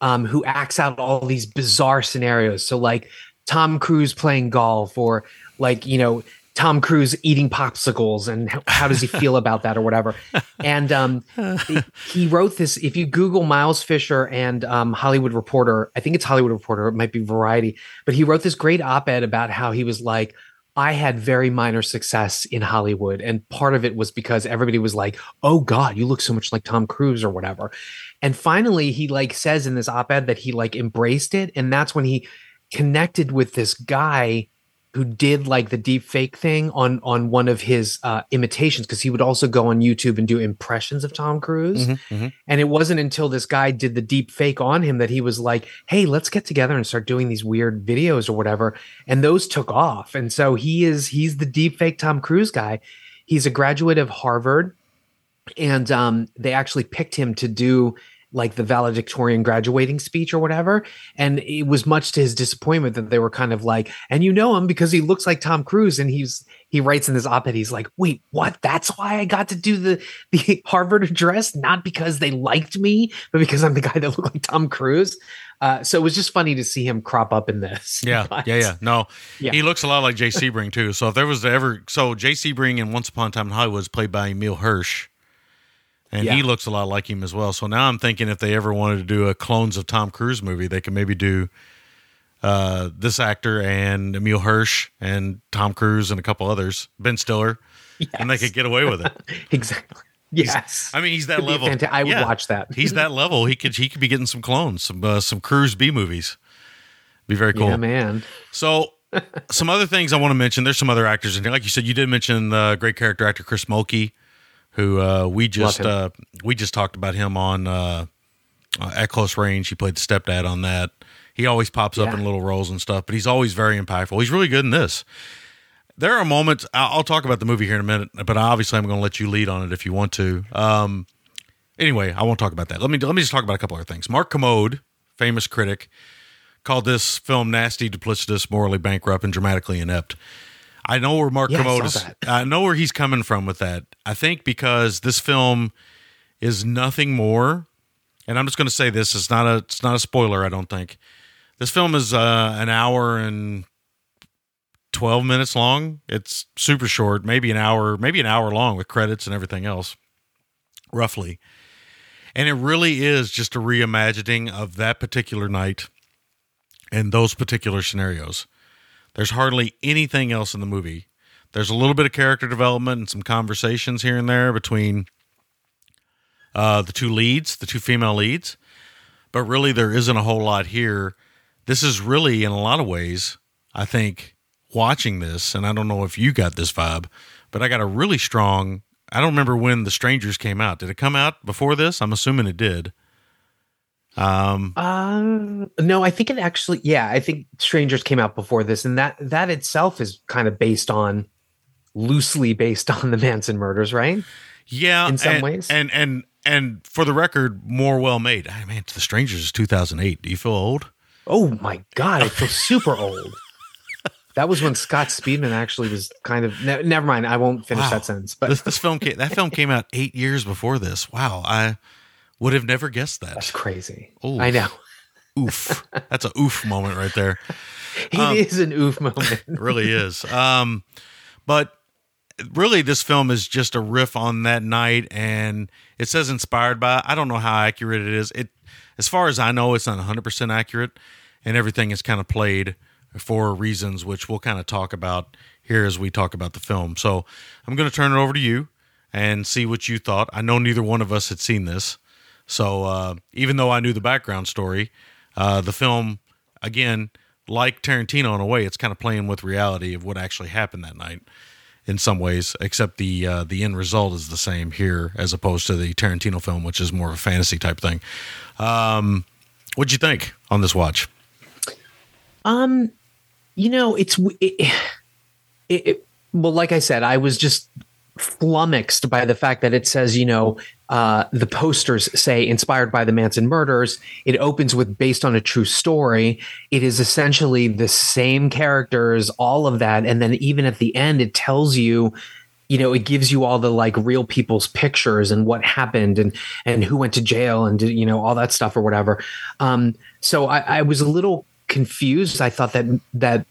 um, who acts out all these bizarre scenarios. So like Tom Cruise playing golf, or like you know Tom Cruise eating popsicles, and how, how does he feel about that, or whatever. And um, he- he wrote this. If you Google Miles Fisher and um, Hollywood Reporter, I think it's Hollywood Reporter, it might be Variety, but he wrote this great op-ed about how he was like. I had very minor success in Hollywood. And part of it was because everybody was like, oh God, you look so much like Tom Cruise or whatever. And finally, he like says in this op-ed that he like embraced it. And that's when he connected with this guy who did like the deep fake thing on on one of his uh, imitations because he would also go on YouTube and do impressions of Tom Cruise. And it wasn't until this guy did the deep fake on him that he was like, "Hey, let's get together and start doing these weird videos or whatever." And those took off. And so he is he's the deep fake Tom Cruise guy. He's a graduate of Harvard, and um, they actually picked him to do like the valedictorian graduating speech or whatever. And it was much to his disappointment that they were kind of like, and you know him because he looks like Tom Cruise. And he's he writes in this op-ed, he's like, wait, what? That's why I got to do the the Harvard address, not because they liked me, but because I'm the guy that looked like Tom Cruise. Uh, so it was just funny to see him crop up in this. Yeah, But- yeah, yeah. No, Yeah. he looks a lot like J.C. Sebring too. So if there was ever, so J.C. Sebring in Once Upon a Time in Hollywood is played by Emile Hirsch, and he looks a lot like him as well. So now I'm thinking if they ever wanted to do a clones of Tom Cruise movie, they could maybe do uh, this actor and Emile Hirsch and Tom Cruise and a couple others, Ben Stiller, and they could get away with it. exactly. Yes. I mean, he's that level. fanta- I would Yeah. watch that. he's that level. He could he could be getting some clones, some uh, some Cruise B movies. Be very cool. Yeah, man. So, some other things I want to mention. There's some other actors in here. Like you said, you did mention the great character actor Chris Mulkey, who uh, we just uh, we just talked about him on uh, uh, at close range. He played the stepdad on that. He always pops up in little roles and stuff, but he's always very impactful. He's really good in this. There are moments. I'll, I'll talk about the movie here in a minute, but obviously I'm going to let you lead on it if you want to. Um, anyway, I won't talk about that. Let me let me just talk about a couple other things. Mark Kermode, famous critic, called this film nasty, duplicitous, morally bankrupt, and dramatically inept. I know where Mark Yeah, I is. I know where he's coming from with that. I think because this film is nothing more, and I'm just going to say this: it's not a it's not a spoiler. I don't think this film is uh, an hour and 12 minutes long. It's super short, maybe an hour, maybe an hour long with credits and everything else, roughly. And it really is just a reimagining of that particular night and those particular scenarios. There's hardly anything else in the movie. There's a little bit of character development and some conversations here and there between uh, the two leads, the two female leads, but really there isn't a whole lot here. This is really, in a lot of ways, I think, watching this, and I don't know if you got this vibe, but I got a really strong. I don't remember when The Strangers came out. Did it come out before this? I'm assuming it did. Um, Um, no, I think it actually, yeah, I think Strangers came out before this, and that that itself is kind of based on, loosely based on the Manson murders, right? yeah, in some and, ways. and and and for the record, more well made. I mean, The Strangers is 2008. Do you feel old? Oh my god, I feel super old. That was when Scott Speedman actually was kind of. Ne- never mind, I won't finish Wow. that sentence. But this this film came, that film came out eight years before this. Wow, I would have never guessed that. that's crazy. Oof. I know Oof, that's a oof moment right there. it is an oof moment. It really is. Um, but really, this film is just a riff on that night, and it says inspired by. I don't know how accurate it is. It, as far as I know, it's not 100 percent accurate, and everything is kind of played for reasons which we'll kind of talk about here as we talk about the film. So I'm going to turn it over to you and see what you thought. I know neither one of us had seen this, so uh, even though I knew the background story, uh, the film again, like Tarantino in a way, it's kind of playing with reality of what actually happened that night in some ways, except the uh, the end result is the same here as opposed to the Tarantino film, which is more of a fantasy type thing. Um, what'd you think on this watch? Um, you know, it's it, it, it, well, like I said, I was just flummoxed by the fact that it says, you know, uh, the posters say inspired by the Manson murders. It opens with based on a true story. It is essentially the same characters, all of that, and then even at the end, it tells you you know it gives you all the like real people's pictures and what happened and and who went to jail and you know all that stuff or whatever um so i, I was a little confused i thought that that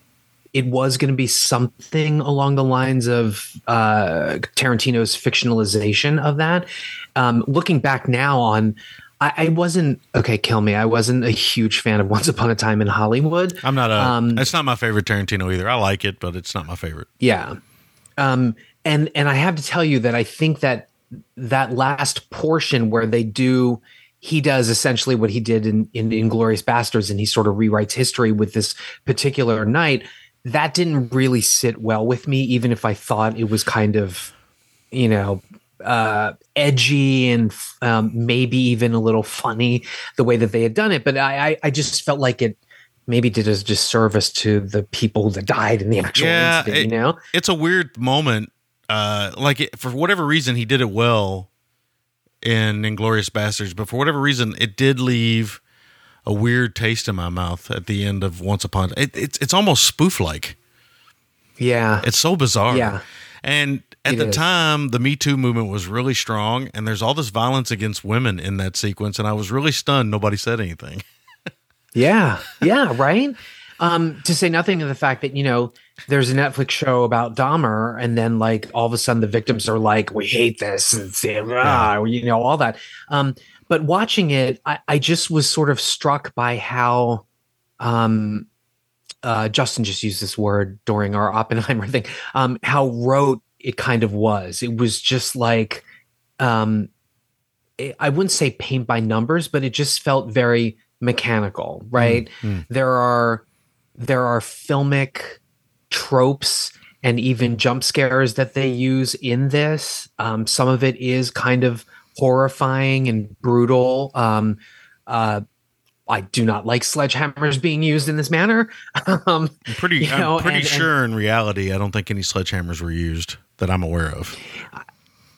it was going to be something along the lines of uh, Tarantino's fictionalization of that. Um, looking back now on, I, I, wasn't okay. Kill me. I wasn't a huge fan of Once Upon a Time in Hollywood. I'm not a. Um, it's not my favorite Tarantino either. I like it, but it's not my favorite. Yeah. Um, and and I have to tell you that I think that that last portion where they do he does essentially what he did in, in Inglourious Basterds, and he sort of rewrites history with this particular night that didn't really sit well with me, even if I thought it was kind of, you know, uh, edgy and um, maybe even a little funny the way that they had done it. But I, I, I just felt like it maybe did a disservice to the people that died in the actual yeah, incident. It, you know, it's a weird moment. Uh, like it, for whatever reason, he did it well in Inglourious Basterds, but for whatever reason, it did leave a weird taste in my mouth at the end of Once Upon. It, it's it's almost spoof like. Yeah, it's so bizarre. Yeah, and at it the is. time, the Me Too movement was really strong, and there's all this violence against women in that sequence, and I was really stunned. Nobody said anything. yeah, yeah, right. Um, to say nothing of the fact that you know there's a Netflix show about Dahmer, and then like all of a sudden the victims are like, "We hate this," and ah, you know all that. Um, but watching it, I, I just was sort of struck by how um, uh, Justin just used this word during our Oppenheimer thing. Um, how rote it kind of was. It was just like um, it, I wouldn't say paint by numbers, but it just felt very mechanical. Right? Mm-hmm. There are there are filmic tropes and even jump scares that they use in this. Um, some of it is kind of horrifying and brutal. Um, uh, I do not like sledgehammers being used in this manner. um, I'm pretty, know, I'm pretty and, sure and, in reality, I don't think any sledgehammers were used that I'm aware of.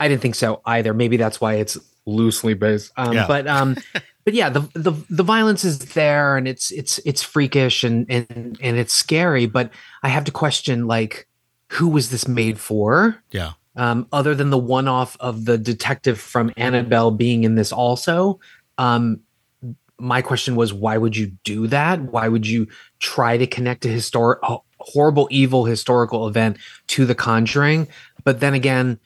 I didn't think so either. Maybe that's why it's loosely based. Um, yeah. But um, but yeah, the, the the violence is there, and it's it's it's freakish and and and it's scary. But I have to question like, who was this made for? Yeah um, other than the one off of the detective from Annabelle being in this also. Um, my question was, why would you do that? Why would you try to connect a historic, horrible, evil historical event to The Conjuring? But then again,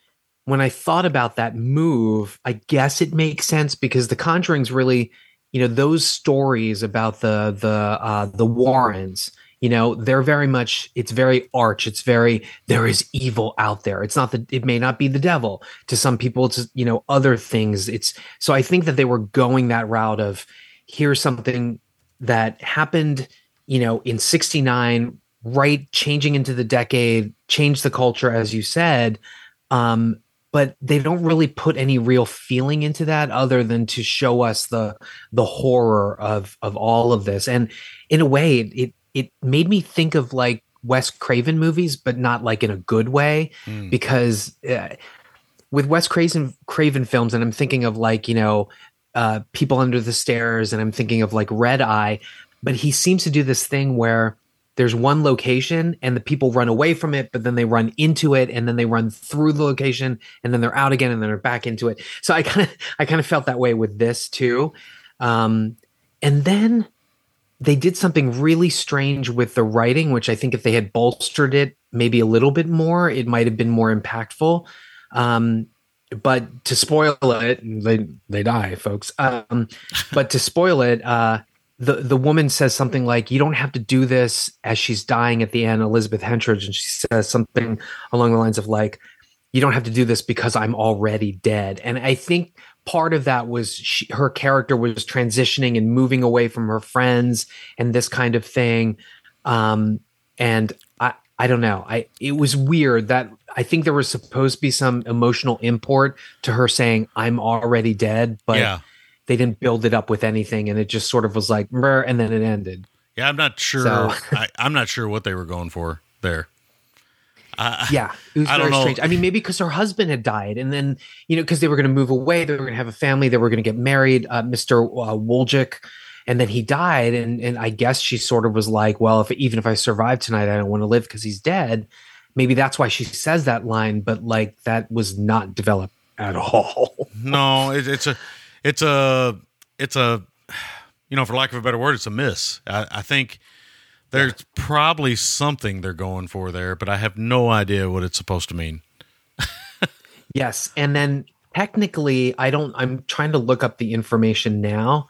when I thought about that move, I guess it makes sense because The Conjuring's really, you know, those stories about the the uh, the Warrens you know they're very much it's very arch it's very there is evil out there. It's not that it may not be the devil. To some people it's you know other things. It's so i think that they were going that route of here's something that happened you know in 69 right changing into the decade changed the culture as you said. Um but they don't really put any real feeling into that other than to show us the the horror of of all of this. And in a way it, it made me think of like Wes Craven movies, but not like in a good way, mm. because uh, with Wes Craven Craven films, and I'm thinking of like you know, uh, People Under the Stairs, and I'm thinking of like Red Eye, but he seems to do this thing where there's one location and the people run away from it, but then they run into it and then they run through the location and then they're out again and then they're back into it. So I kind of I kind of felt that way with this too. Um, and then they did something really strange with the writing, which I think if they had bolstered it maybe a little bit more, it might have been more impactful. Um, but to spoil it, they they die, folks. Um, but to spoil it, uh, the the woman says something like, "You don't have to do this." As she's dying at the end, Elizabeth Henstridge, and she says something along the lines of like, "You don't have to do this because I'm already dead." And I think part of that was she, her character was transitioning and moving away from her friends and this kind of thing. Um, and I, I don't know. I it was weird that I think there was supposed to be some emotional import to her saying I'm already dead, but yeah. they didn't build it up with anything, and it just sort of was like, and then it ended. Yeah, I'm not sure. So- I, I'm not sure what they were going for there. I, Yeah, it was I don't very know. strange. I mean, maybe because her husband had died, and then you know, because they were going to move away, they were going to have a family, they were going to get married. Uh, Mister uh, and then he died, and and I guess she sort of was like, well, if even if I survive tonight, I don't want to live because he's dead. Maybe that's why she says that line, but like that was not developed at all. no, it, it's a, it's a, it's a, you know, for lack of a better word, it's a miss. I, I think there's probably something they're going for there, but I have no idea what it's supposed to mean. Yes, and then technically, I don't. I'm trying to look up the information now.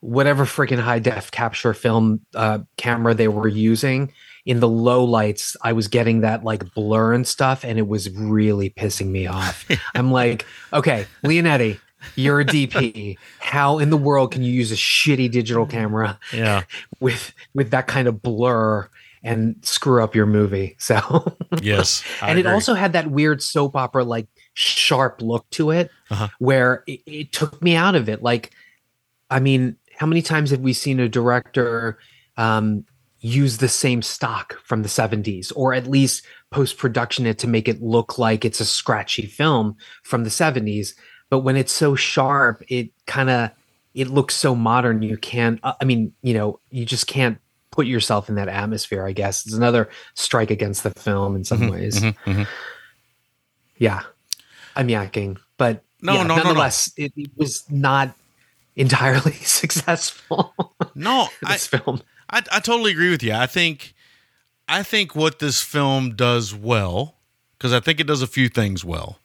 Whatever freaking high def capture film uh, camera they were using in the low lights, I was getting that like blur and stuff, and it was really pissing me off. I'm like, okay, Leonetti, you're a DP. How in the world can you use a shitty digital camera Yeah. with with that kind of blur and screw up your movie? So Yes. And it also had that weird soap opera like sharp look to it Uh-huh. where it, it took me out of it like i mean how many times have we seen a director um, use the same stock from the 70s or at least post production it to make it look like it's a scratchy film from the 70s but when it's so sharp it kind of it looks so modern you can't uh, i mean you know you just can't put yourself in that atmosphere i guess it's another strike against the film in some ways mhm. yeah i'm yakking but No, yeah, no, no, no. nonetheless It, it was not entirely successful No, I, this film I I totally agree with you. I think I think what this film does well because I think it does a few things well.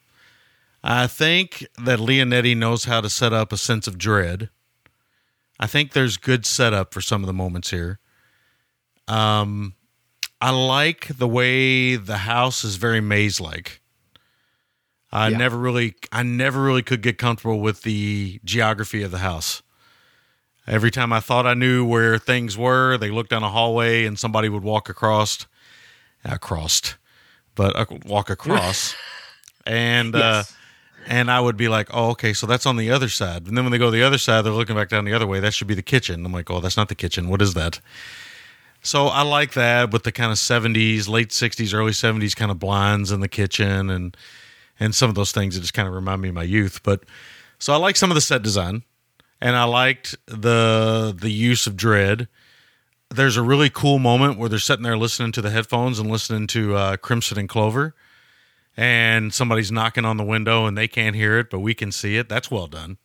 I think that Leonetti knows how to set up a sense of dread. I think there's good setup for some of the moments here. Um, I like the way the house is very maze-like. I Yeah. never really, I never really could get comfortable with the geography of the house. Every time I thought I knew where things were, they looked down a hallway and somebody would walk across, uh, crossed, but uh, walk across, and uh, Yes. And I would be like, oh, okay, so that's on the other side. And then when they go the other side, they're looking back down the other way. That should be the kitchen. I'm like, oh, that's not the kitchen. What is that? So I like that with the kind of 70s, late 60s, early 70s kind of blinds in the kitchen and and some of those things that just kind of remind me of my youth. But so I like some of the set design and I liked the the use of dread. There's a really cool moment where they're sitting there listening to the headphones and listening to uh, Crimson and Clover, and somebody's knocking on the window and they can't hear it, but we can see it. That's well done.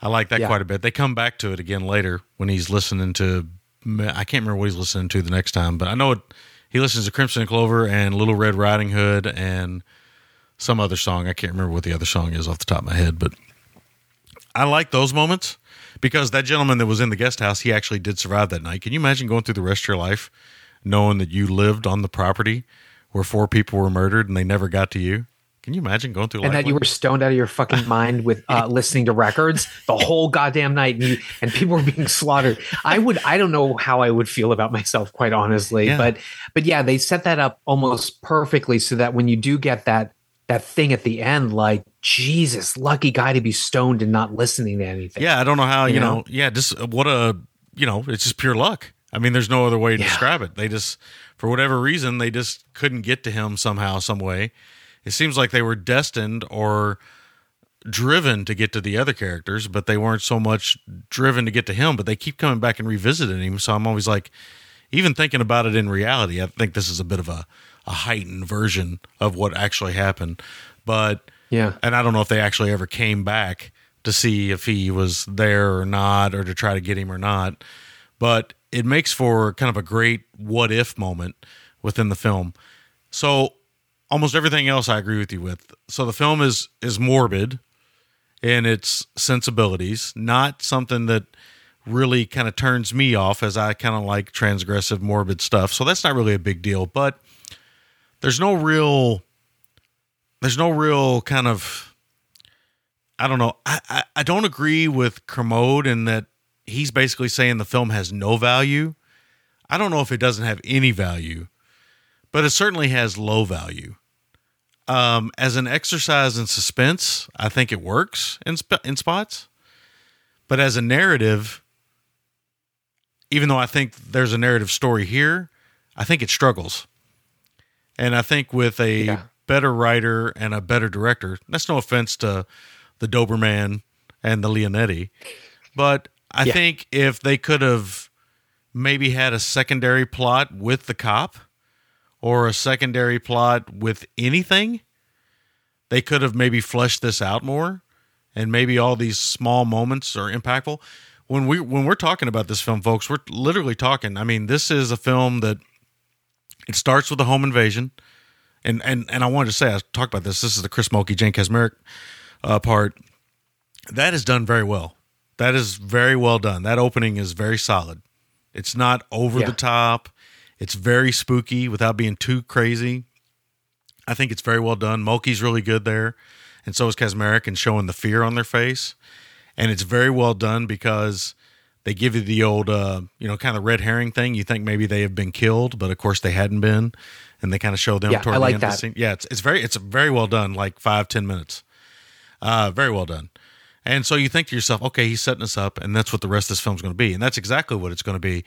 I like that Yeah. quite a bit. They come back to it again later when he's listening to. I can't remember what he's listening to the next time, but I know it, he listens to Crimson Clover and Little Red Riding Hood and some other song. I can't remember what the other song is off the top of my head, but I like those moments because that gentleman that was in the guest house, he actually did survive that night. Can you imagine going through the rest of your life knowing that you lived on the property where four people were murdered and they never got to you? Can you imagine going through and that you were stoned out of your fucking mind with uh, listening to records the whole goddamn night and, you, and people were being slaughtered i would i don't know how i would feel about myself quite honestly Yeah. but but yeah they set that up almost perfectly so that when you do get that that thing at the end like jesus lucky guy to be stoned and not listening to anything Yeah, I don't know how, you, You know? know? yeah, just uh, what a, you know, it's just pure luck. I mean, there's no other way to Yeah. describe it. They just, for whatever reason, they just couldn't get to him somehow, some way. It seems like they were destined or driven to get to the other characters, but they weren't so much driven to get to him, but they keep coming back and revisiting him. So I'm always like, even thinking about it in reality, I think this is a bit of a, a heightened version of what actually happened. But yeah and I don't know if they actually ever came back to see if he was there or not, or to try to get him or not. But it makes for kind of a great what if moment within the film. So almost everything else I agree with you with. So the film is is morbid in its sensibilities, not something that really kind of turns me off as I kind of like transgressive morbid stuff. So that's not really a big deal, but there's no real there's no real kind of I don't know. I, I, I don't agree with Kermode in that he's basically saying the film has no value. I don't know if it doesn't have any value, but it certainly has low value. Um, as an exercise in suspense, I think it works in sp- in spots, but as a narrative, even though I think there's a narrative story here, I think it struggles. And I think with a Yeah. better writer and a better director, that's no offense to the Dauberman and the Leonetti, but I Yeah. think if they could have maybe had a secondary plot with the cop or a secondary plot with anything, they could have maybe fleshed this out more and maybe all these small moments are impactful. When we when we're talking about this film, folks, we're literally talking. I mean, this is a film that it starts with a home invasion, and and and I wanted to say I talked about this. This is the Chris Mulkey, Jane Kaczmarek uh, part. That is done very well. That is very well done. That opening is very solid. It's not over Yeah. the top. It's very spooky without being too crazy. I think it's very well done. Mulkey's really good there, and so is Kaczmarek and showing the fear on their face. And it's very well done because they give you the old, uh, you know, kind of red herring thing. You think maybe they have been killed, but of course they hadn't been, and they kind of show them Yeah, toward I the like end of the that. scene. Yeah, it's it's very it's very well done. Like five ten minutes, uh, very well done. And so you think to yourself, okay, he's setting us up, and that's what the rest of this film's going to be, and that's exactly what it's going to be.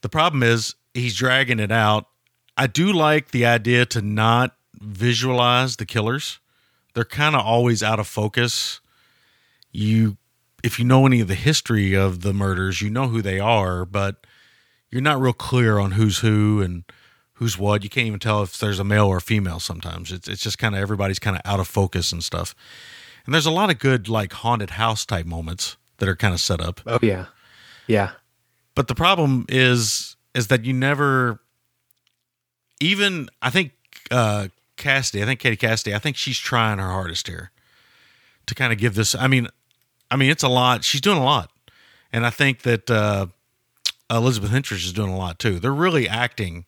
The problem is he's dragging it out. I do like the idea to not visualize the killers. They're kind of always out of focus. You if you know any of the history of the murders, you know who they are, but you're not real clear on who's who and who's what. You can't even tell if there's a male or a female sometimes. It's it's just kind of everybody's kind of out of focus and stuff. And there's a lot of good like haunted house type moments that are kind of set up. Oh yeah, yeah, But the problem is is that you never even I think uh Cassidy, I think Katie Cassidy, I think she's trying her hardest here to kind of give this I mean I mean it's a lot. She's doing a lot. And I think that uh Elizabeth Henstridge is doing a lot too. They're really acting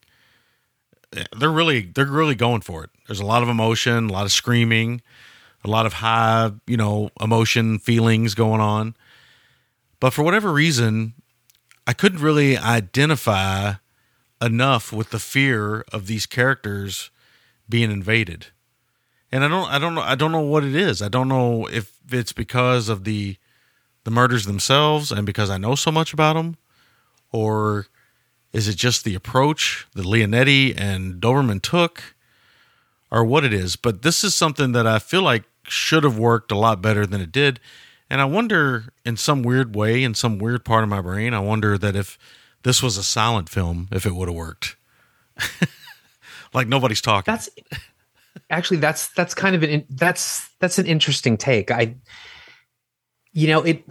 they're really they're really going for it. There's a lot of emotion, a lot of screaming, a lot of high, you know, emotion feelings going on. But for whatever reason, I couldn't really identify enough with the fear of these characters being invaded. And I don't I don't know I don't know what it is. I don't know if it's because of the the murders themselves and because I know so much about them or is it just the approach that Leonetti and Dauberman took or what it is? But this is something that I feel like should have worked a lot better than it did. And I wonder, in some weird way, in some weird part of my brain, I wonder that if this was a silent film, if it would have worked. like nobody's talking. that's actually that's that's kind of an that's that's an interesting take. I, you know, it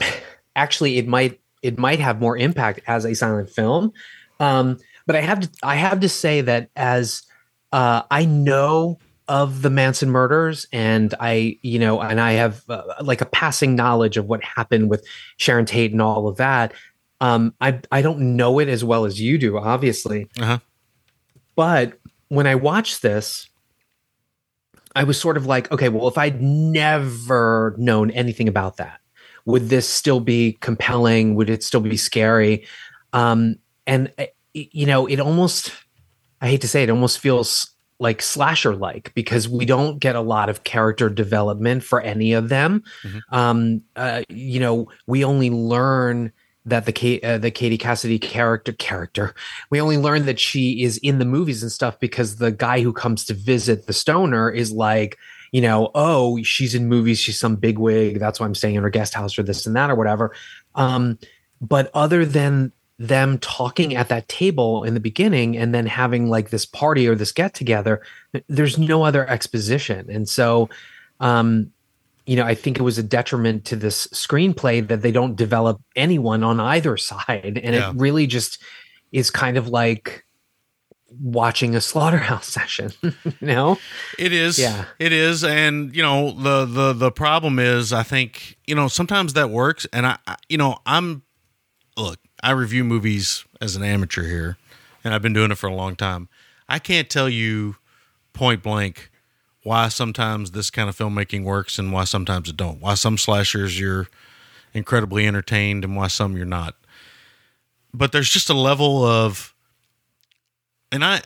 actually it might it might have more impact as a silent film, um, but I have to I have to say that as uh, I know of the Manson murders, and I you know, and I have uh, like a passing knowledge of what happened with Sharon Tate and all of that. Um, I I don't know it as well as you do, obviously, uh-huh. but when I watched this, I was sort of like, okay, well, if I'd never known anything about that, would this still be compelling? Would it still be scary? Um, and uh, you know, it almost, I hate to say it, almost feels like slasher like because we don't get a lot of character development for any of them. Mhm. Um, uh, you know, we only learn that the uh, the Katie Cassidy character character we only learn that she is in the movies and stuff because the guy who comes to visit the stoner is like you know oh she's in movies she's some big wig that's why i'm staying in her guest house or this and that or whatever um but other than them talking at that table in the beginning and then having like this party or this get together there's no other exposition and so um you know, I think it was a detriment to this screenplay that they don't develop anyone on either side. And Yeah. it really just is kind of like watching a slaughterhouse session, you know? It is. Yeah. It is. And, you know, the the the problem is I think, you know, sometimes that works and I, I you know, I'm I review movies as an amateur here and I've been doing it for a long time. I can't tell you point blank why sometimes this kind of filmmaking works and why sometimes it don't. Why some slashers you're incredibly entertained and why some you're not. But there's just a level of and I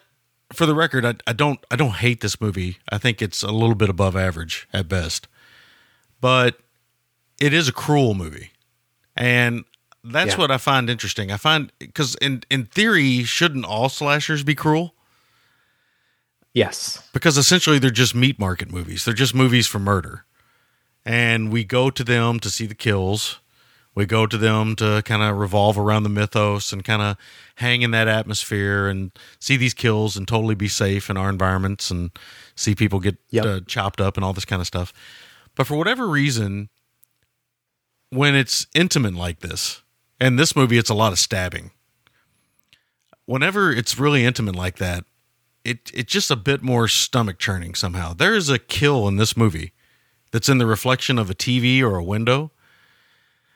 for the record, I, I don't I don't hate this movie. I think it's a little bit above average at best, but it is a cruel movie, and that's Yeah. what I find interesting. I find because in in theory, shouldn't all slashers be cruel? Yes. because essentially they're just meat market movies. They're just movies for murder. And we go to them to see the kills. We go to them to kind of revolve around the mythos and kind of hang in that atmosphere and see these kills and totally be safe in our environments and see people get Yep. uh, chopped up and all this kind of stuff. But for whatever reason, when it's intimate like this, and this movie, it's a lot of stabbing. Whenever it's really intimate like that, it it's just a bit more stomach churning somehow. There is a kill in this movie that's in the reflection of a TV or a window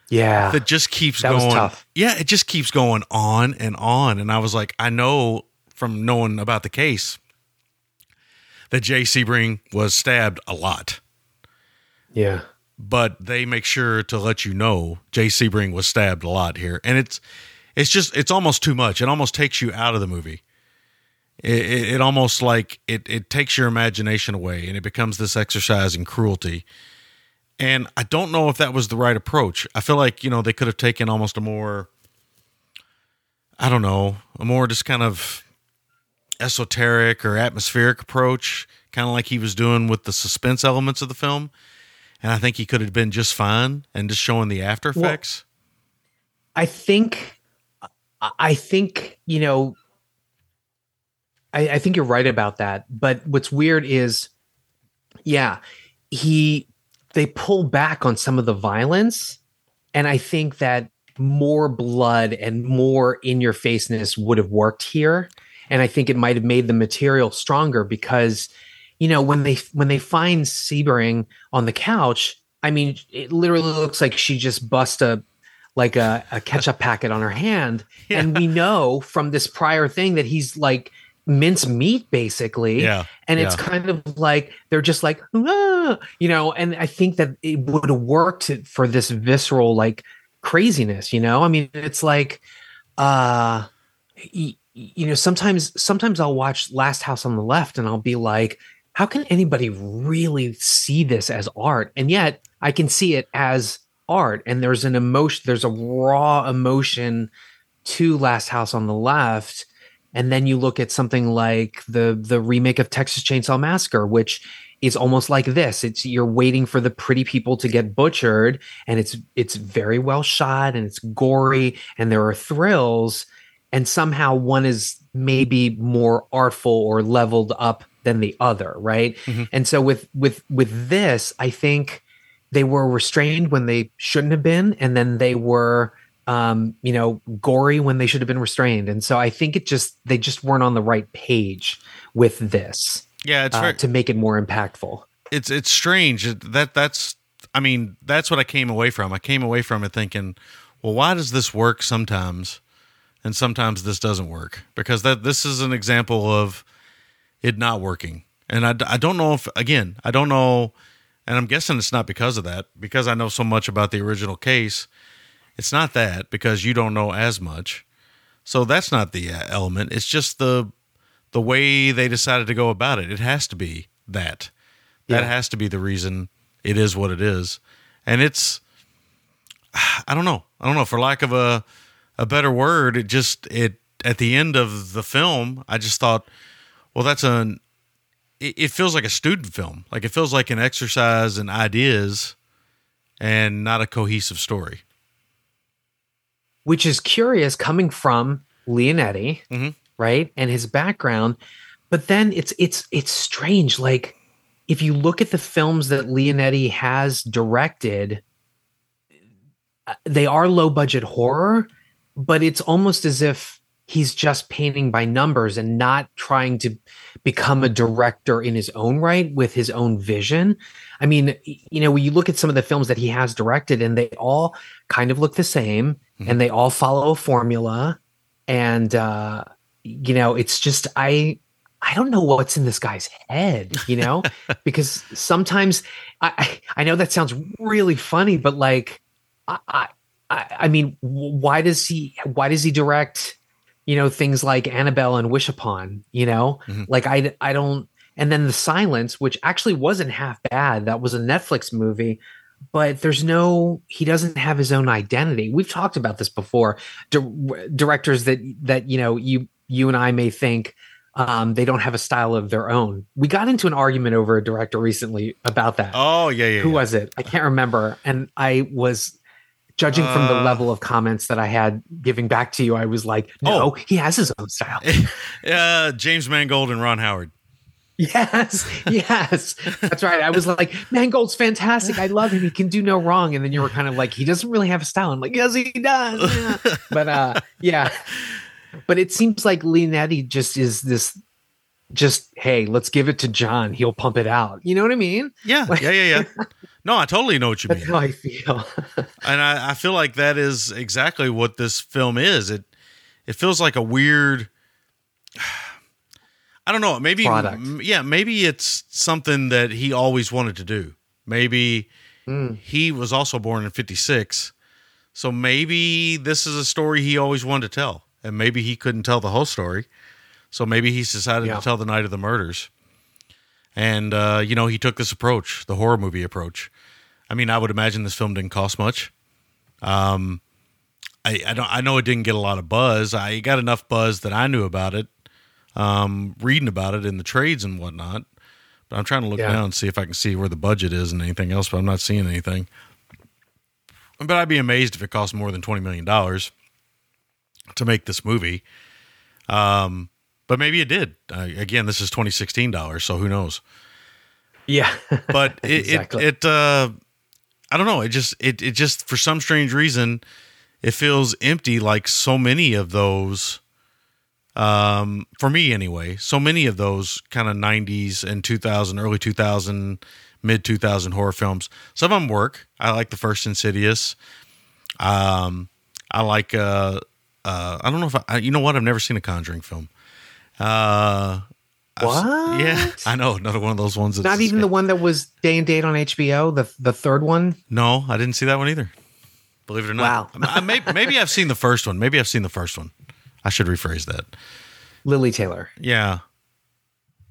Yeah. that just keeps That going. tough. Yeah, it just keeps going on and on. And I was like, I know from knowing about the case that Jay Sebring was stabbed a lot, yeah. But they make sure to let you know Jay Sebring was stabbed a lot here, and it's it's just it's almost too much. It almost takes you out of the movie. It, it, it almost like it it takes your imagination away, and it becomes this exercise in cruelty. And I don't know if that was the right approach. I feel like you know they could have taken almost a more, I don't know, a more just kind of esoteric or atmospheric approach, kind of like he was doing with the suspense elements of the film. And I think he could have been just fine and just showing the after Well, effects. I think I- I think, you know, I, I think you're right about that. But what's weird is, yeah, he they pull back on some of the violence, and I think that more blood and more in your faceness would have worked here. And I think it might have made the material stronger because, you know, when they when they find Sebring on the couch, I mean, it literally looks like she just bust a like a, a ketchup packet on her hand. And we know from this prior thing that he's like mince meat basically. Yeah, And it's yeah. kind of like they're just like, "Ah," you know, and I think that it would have worked for this visceral like craziness, you know? I mean, it's like uh you know, sometimes sometimes I'll watch Last House on the Left and I'll be like, how can anybody really see this as art? And yet I can see it as art. And there's an emotion, there's a raw emotion to Last House on the Left. And then you look at something like the the remake of Texas Chainsaw Massacre, which is almost like this. It's you're waiting for the pretty people to get butchered, and it's it's very well shot and it's gory and there are thrills, and somehow one is maybe more artful or leveled up than the other, right? And so with with with this, I think they were restrained when they shouldn't have been, and then they were um, you know, gory when they should have been restrained. And so I think it just they just weren't on the right page with this Yeah, it's uh, very, to make it more impactful. it's it's strange that that's I mean that's what I came away from. I came away from it thinking, well, why does this work sometimes, and sometimes this doesn't work? Because that this is an example of it not working, and I, I don't know if again I don't know, and I'm guessing it's not because of that because I know so much about the original case. It's not that because you don't know as much, so that's not the uh, element. It's just the the way they decided to go about it. It has to be that. That Yeah. has to be the reason it is what it is. And it's I don't know. I don't know for lack of a a better word, it just it at the end of the film, I just thought, well that's an it, it feels like a student film. Like it feels like an exercise in ideas and not a cohesive story. Which is curious coming from Leonetti, Mhm. right? And his background. But then it's it's it's strange. Like if you look at the films that Leonetti has directed, uh, they are low budget horror, but it's almost as if he's just painting by numbers and not trying to become a director in his own right with his own vision. I mean, you know, when you look at some of the films that he has directed and they all kind of look the same and they all follow a formula and uh you know, it's just I I don't know what's in this guy's head, you know, because sometimes I, I know that sounds really funny, but like I I, I I mean, why does he why does he direct, you know things like Annabelle and Wish Upon. You know, Mhm. like I I don't. And then the Silence, which actually wasn't half bad. That was a Netflix movie, but there's no. He doesn't have his own identity. We've talked about this before. Di- directors that that you know you you and I may think um, they don't have a style of their own. We got into an argument over a director recently about that. Oh yeah, yeah. Who yeah. was it? I can't remember. And I was judging from the Uh. level of comments that I had giving back to you. I was like, no, Oh. he has his own style. Uh, James Mangold and Ron Howard. yes, yes, that's right. I was like, Mangold's fantastic. I love him. He can do no wrong. And then you were kind of like, he doesn't really have a style. I'm like, yes, he does. Yeah. but uh, yeah. But it seems like Leonetti just is this. Just hey, let's give it to John. He'll pump it out. You know what I mean? Yeah, yeah, yeah, yeah. No, I totally know what you That's mean. how I feel. and I, I feel like that is exactly what this film is. It it feels like a weird. I don't know. Maybe Product. yeah. Maybe it's something that he always wanted to do. Maybe Mm. he was also born in '56, so maybe this is a story he always wanted to tell, and maybe he couldn't tell the whole story. So maybe he's decided Yeah. to tell the night of the murders. And uh, you know, he took this approach, the horror movie approach. I mean, I would imagine this film didn't cost much. Um, I, I don't. I know it didn't get a lot of buzz. I got enough buzz that I knew about it, um, reading about it in the trades and whatnot. But I'm trying to look Yeah. down and see if I can see where the budget is and anything else. But I'm not seeing anything. But I'd be amazed if it cost more than twenty million dollars to make this movie. Um, but maybe it did. Uh, again, this is 2016 dollars, so who knows? yeah. but it, Exactly. it it uh i don't know it just it it just for some strange reason it feels empty like so many of those um for me anyway so many of those kind of 90s and 2000 early 2000 mid 2000 horror films some of them work i like the first insidious um i like uh uh i don't know if I, you know what i've never seen a conjuring film uh I've What? yeah i know another one of those ones that's Not even the one that was day and date on HBO, the the third one. No, I didn't see that one either. Believe it or not. Wow. I, may, maybe I've seen the first one. Maybe I've seen the first one. I should rephrase that. Lili Taylor. Yeah.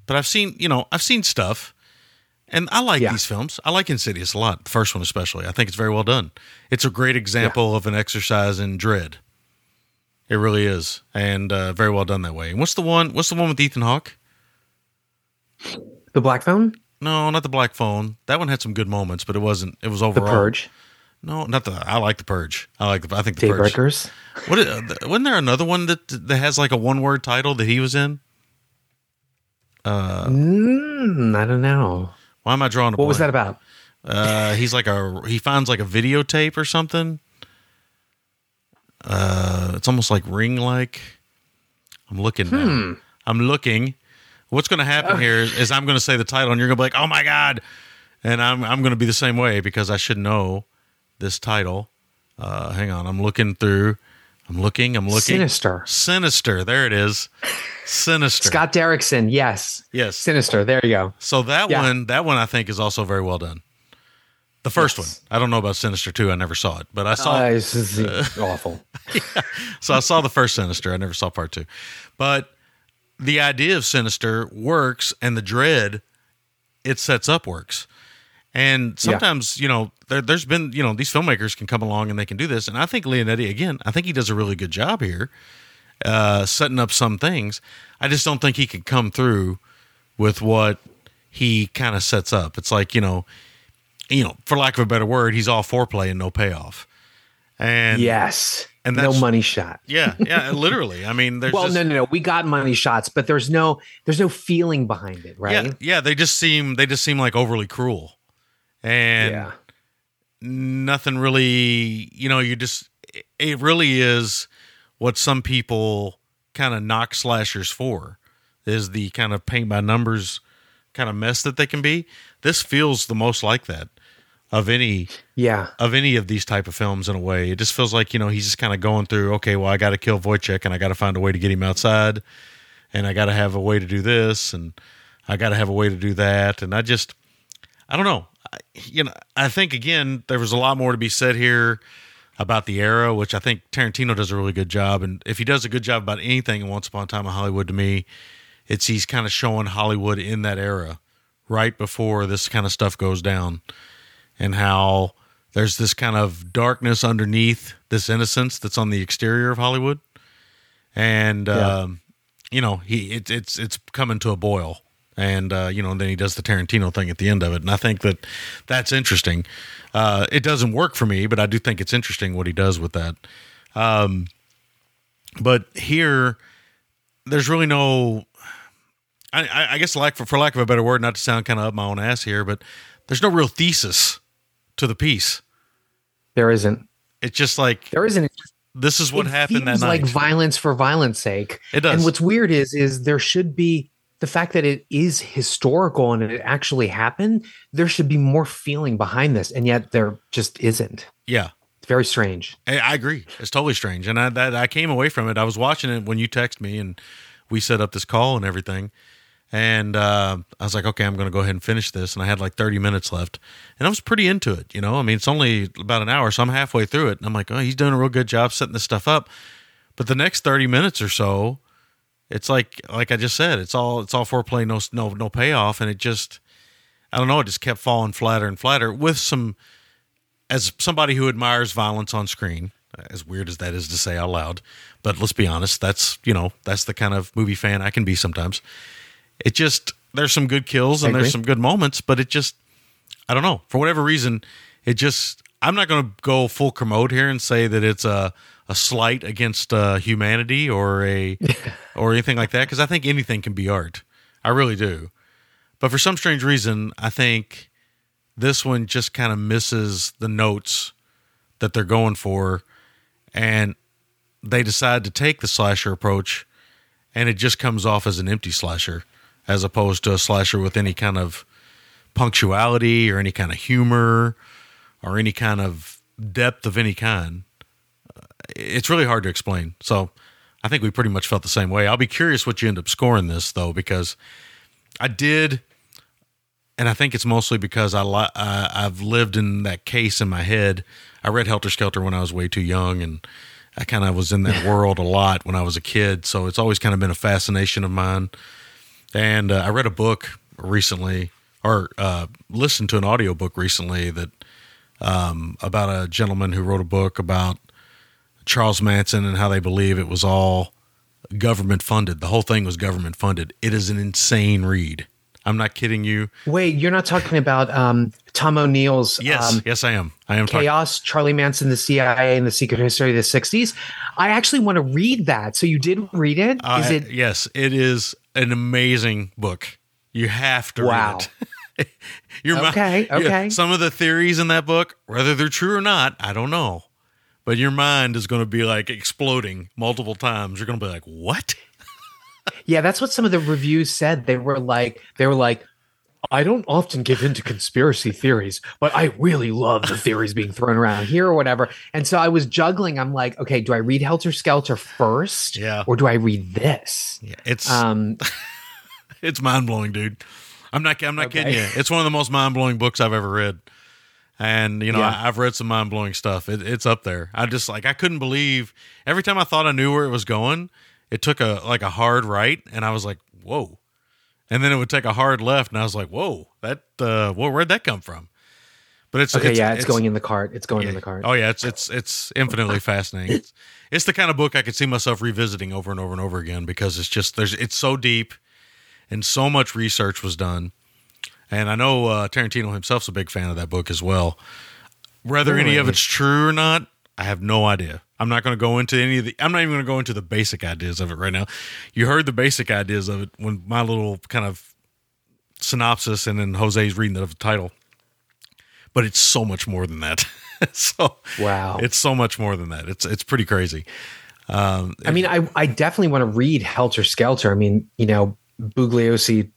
But I've seen, you know, I've seen stuff and I like Yeah. these films. I like Insidious a lot. The first one especially. I think it's very well done. It's a great example of an exercise in dread. It really is. And uh, very well done that way. And what's the one what's the one with Ethan Hawke? The Black Phone? No, not the Black Phone. That one had some good moments, but it wasn't it was overall. The. Purge? No, not the I like the Purge. I like the I think the Purge. Daybreakers? What is, uh, wasn't there another one that that has like a one word title that he was in? Mm, I don't know. Why am I drawing a What was that about? Uh, he's like a he finds like a videotape or something. Uh, it's almost like ring like. I'm looking. Now. I'm looking. What's going to happen here is, is I'm going to say the title and you're going to be like, "Oh my god," and I'm I'm going to be the same way because I should know this title. Uh, hang on, I'm looking through. I'm looking. I'm looking. Sinister. Sinister. There it is. Sinister. Scott Derrickson. Yes. Yes. Sinister. There you go. So that Yeah. one, that one, I think is also very well done. The first Yes. one, I don't know about Sinister two. I never saw it, but I saw. Uh, this is awful. so I saw the first Sinister. I never saw part two, but the idea of Sinister works, and the dread it sets up works. And sometimes, you know, there, there's been, you know, these filmmakers can come along and they can do this. And I think Leonetti, again, I think he does a really good job here, uh, setting up some things. I just don't think he can come through with what he kind of sets up. It's like, you know, you know, for lack of a better word, he's all foreplay and no payoff. And yes. and no money shot. yeah, yeah, literally. I mean, there's Well, just, no, no, no. We got money shots, but there's no there's no feeling behind it, right? yeah, yeah. They just seem they just seem like overly cruel, and yeah. nothing really. You know, you just it really is what some people kind of knock slashers for is the kind of paint by numbers kind of mess that they can be. This feels the most like that of any Yeah. of any of these type of films in a way. It just feels like, you know, he's just kind of going through, okay, well, I got to kill Wojciech and I got to find a way to get him outside and I got to have a way to do this and I got to have a way to do that. And I just, I don't know. I, you know, I think again, there was a lot more to be said here about the era, which I think Tarantino does a really good job. And if he does a good job about anything in Once Upon a Time in Hollywood, to me, it's he's kind of showing Hollywood in that era, right before this kind of stuff goes down, and how there's this kind of darkness underneath this innocence that's on the exterior of Hollywood, and um, you know he it, it's it's coming to a boil. And uh, you know, and then he does the Tarantino thing at the end of it, and I think that that's interesting. Uh, it doesn't work for me, but I do think it's interesting what he does with that. Um, but here, there's really no. I, I- I guess, like for, for lack of a better word, not to sound kind of up my own ass here, but there's no real thesis to the piece. There isn't. It's just like There isn't. this is what it happened that night. like violence for violence sake. It does. And what's weird is is there should be the fact that it is historical and it actually happened. There should be more feeling behind this, and yet there just isn't. yeah, It's very strange. I, I agree. It's totally strange, and I that I came away from it. I was watching it when you text me, and we set up this call and everything. And uh, I was like, okay, I'm going to go ahead and finish this. And I had like 30 minutes left, and I was pretty into it. You know, I mean, it's only about an hour, so I'm halfway through it. And I'm like, oh, he's doing a real good job setting this stuff up. But the next 30 minutes or so, it's like, like I just said, it's all it's all foreplay, no no no payoff, and it just, I don't know, it just kept falling flatter and flatter with some as somebody who admires violence on screen, as weird as that is to say out loud, but let's be honest, that's you know that's the kind of movie fan I can be sometimes. It just there's some good kills and there's some good moments, but it just I don't know for whatever reason it just I'm not going to go full Kermode here and say that it's a a slight against uh, humanity or a or anything like that because I think anything can be art. I really do. But for some strange reason, I think this one just kind of misses the notes that they're going for and they decide to take the slasher approach and it just comes off as an empty slasher as opposed to a slasher with any kind of punctuality or any kind of humor or any kind of depth of any kind Uh, it's really hard to explain so i think we pretty much felt the same way i'll be curious what you end up scoring this though because i did and I think it's mostly because I li- uh, I've lived in that case in my head. I read Helter Skelter when I was way too young, and I kind of was in that world a lot when I was a kid. So it's always kind of been a fascination of mine. And uh, I read a book recently, or uh, listened to an audiobook recently that um, about a gentleman who wrote a book about Charles Manson and how they believe it was all government funded. The whole thing was government funded. It is an insane read. I'm not kidding you. Wait, you're not talking about um, Tom O'Neill's Yes, um, yes, I am. I am. Chaos, Charlie Manson, the CIA, and the Secret History of the '60s. I actually want to read that. So you did read it? Is I- it? Yes, it is an amazing book. You have to Wow. read it. Your Okay, yeah, okay. some of the theories in that book, whether they're true or not, I don't know. But your mind is going to be like exploding multiple times. You're going to be like, "What?" Yeah, that's what some of the reviews said. They were like, they were like, I don't often give into conspiracy theories, but I really love the theories being thrown around here or whatever. And so I was juggling. I'm like, okay, do I read Helter Skelter first, Yeah. or do I read this? Yeah, it's Um, it's mind blowing, dude. I'm not. I'm not Okay. kidding you. It's one of the most mind blowing books I've ever read. And you know, Yeah. I, I've read some mind blowing stuff. It, it's up there. I just like I couldn't believe every time I thought I knew where it was going, it took a like a hard right, and I was like, whoa. And then it would take a hard left, and I was like, whoa, that uh, well, where'd that come from? But it's okay, yeah, it's, going in the cart. It's going in the cart. Oh yeah, it's it's it's infinitely fascinating. It's, it's the kind of book I could see myself revisiting over and over and over again because it's just there's it's so deep and so much research was done. And I know uh, Tarantino himself's a big fan of that book as well. Whether any of it's true or not, I have no idea. I'm not going to go into any of the. I'm not even going to go into the basic ideas of it right now. You heard the basic ideas of it when my little kind of synopsis, and then Jose's reading the title. But it's so much more than that. so Wow. it's so much more than that. It's it's pretty crazy. Um, I mean, I, I definitely want to read Helter Skelter. I mean, you know, Bugliosi.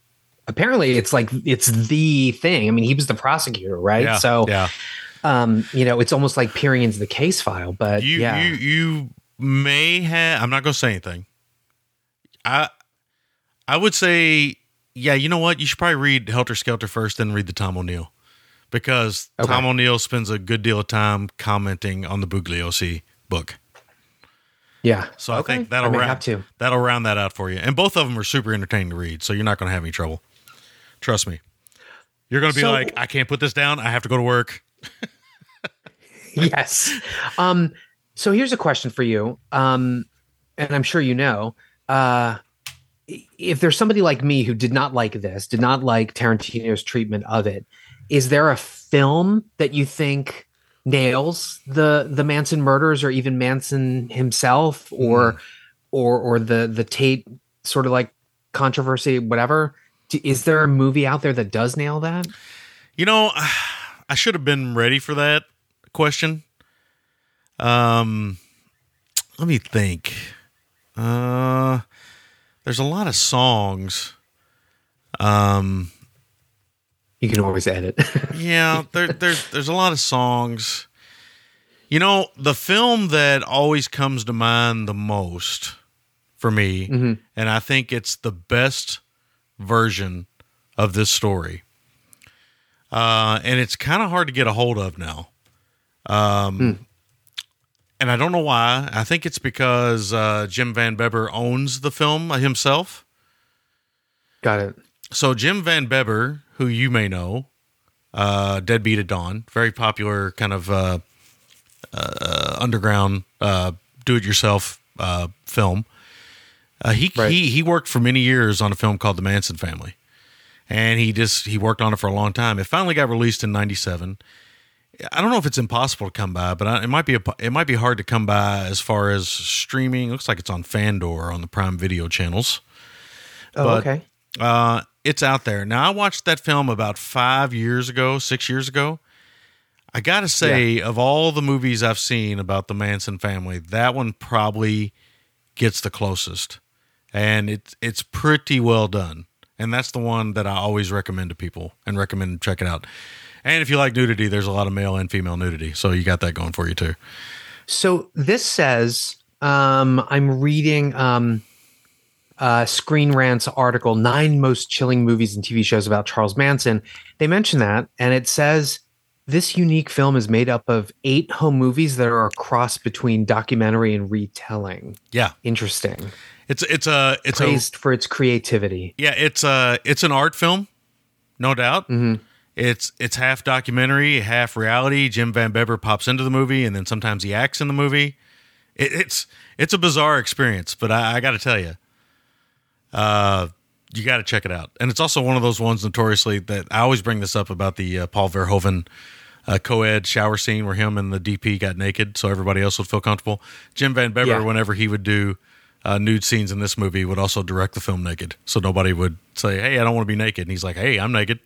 Apparently, it's like it's the thing. I mean, he was the prosecutor, right? yeah, so, yeah, um, you know, it's almost like peering into the case file. But you yeah, you you may have. I'm not going to say anything. I I would say, yeah. You know what? You should probably read Helter Skelter first, then read the Tom O'Neill because Okay. Tom O'Neill spends a good deal of time commenting on the Bugliosi book. Yeah. So I think that'll I round, that'll round that out for you. And both of them are super entertaining to read, so you're not going to have any trouble. Trust me. You're going to be So- like, I can't put this down. I have to go to work. yes. Um, so here's a question for you. Um, and I'm sure you know, uh, if there's somebody like me who did not like this, did not like Tarantino's treatment of it, is there a film that you think nails the the Manson murders or even Manson himself or or or the the Tate sort of like controversy, whatever? Is there a movie out there that does nail that? You know, I should have been ready for that question. Um, let me think. Uh, there's a lot of songs. Um, You can always edit. yeah, there, there's there's a lot of songs. You know, the film that always comes to mind the most for me, and I think it's the best version of this story. Uh, and it's kind of hard to get a hold of now. Um, and I don't know why. I think it's because uh, Jim Van Bebber owns the film himself. Got it. So Jim Van Bebber, who you may know, uh, Deadbeat at Dawn, very popular kind of uh, uh, underground uh, do-it-yourself uh, film. Uh, he Right. he he worked for many years on a film called The Manson Family, and he just he worked on it for a long time. It finally got released in '97. I don't know if it's impossible to come by, but I, it might be a, it might be hard to come by as far as streaming. looks like it's on Fandor on the Prime Video channels. Oh, But- okay. Uh, it's out there. Now, I watched that film about five years ago, six years ago. I got to say, of all the movies I've seen about the Manson family, that one probably gets the closest. And it's, it's pretty well done. And that's the one that I always recommend to people and recommend check it out. And if you like nudity, there's a lot of male and female nudity. So you got that going for you too. So this says um, I'm reading um, uh, Screen Rant's article, Nine Most Chilling Movies and TV Shows About Charles Manson. They mention that, and it says this unique film is made up of eight home movies that are a cross between documentary and retelling. Yeah. Interesting. It's, it's a, it's a, Praised for its creativity. Yeah, it's a it's an art film, no doubt. Mm-hmm. It's it's half documentary, half reality. Jim Van Bebber pops into the movie, and then sometimes he acts in the movie. It, it's it's a bizarre experience, but I, I got to tell you, uh, you got to check it out. And it's also one of those ones notoriously that I always bring this up about the uh, Paul Verhoeven uh, co-ed shower scene where him and the DP got naked, so everybody else would feel comfortable. Jim Van Bebber, Yeah. whenever he would do uh, nude scenes in this movie, would also direct the film naked, so nobody would say, "Hey, I don't want to be naked." And he's like, "Hey, I'm naked."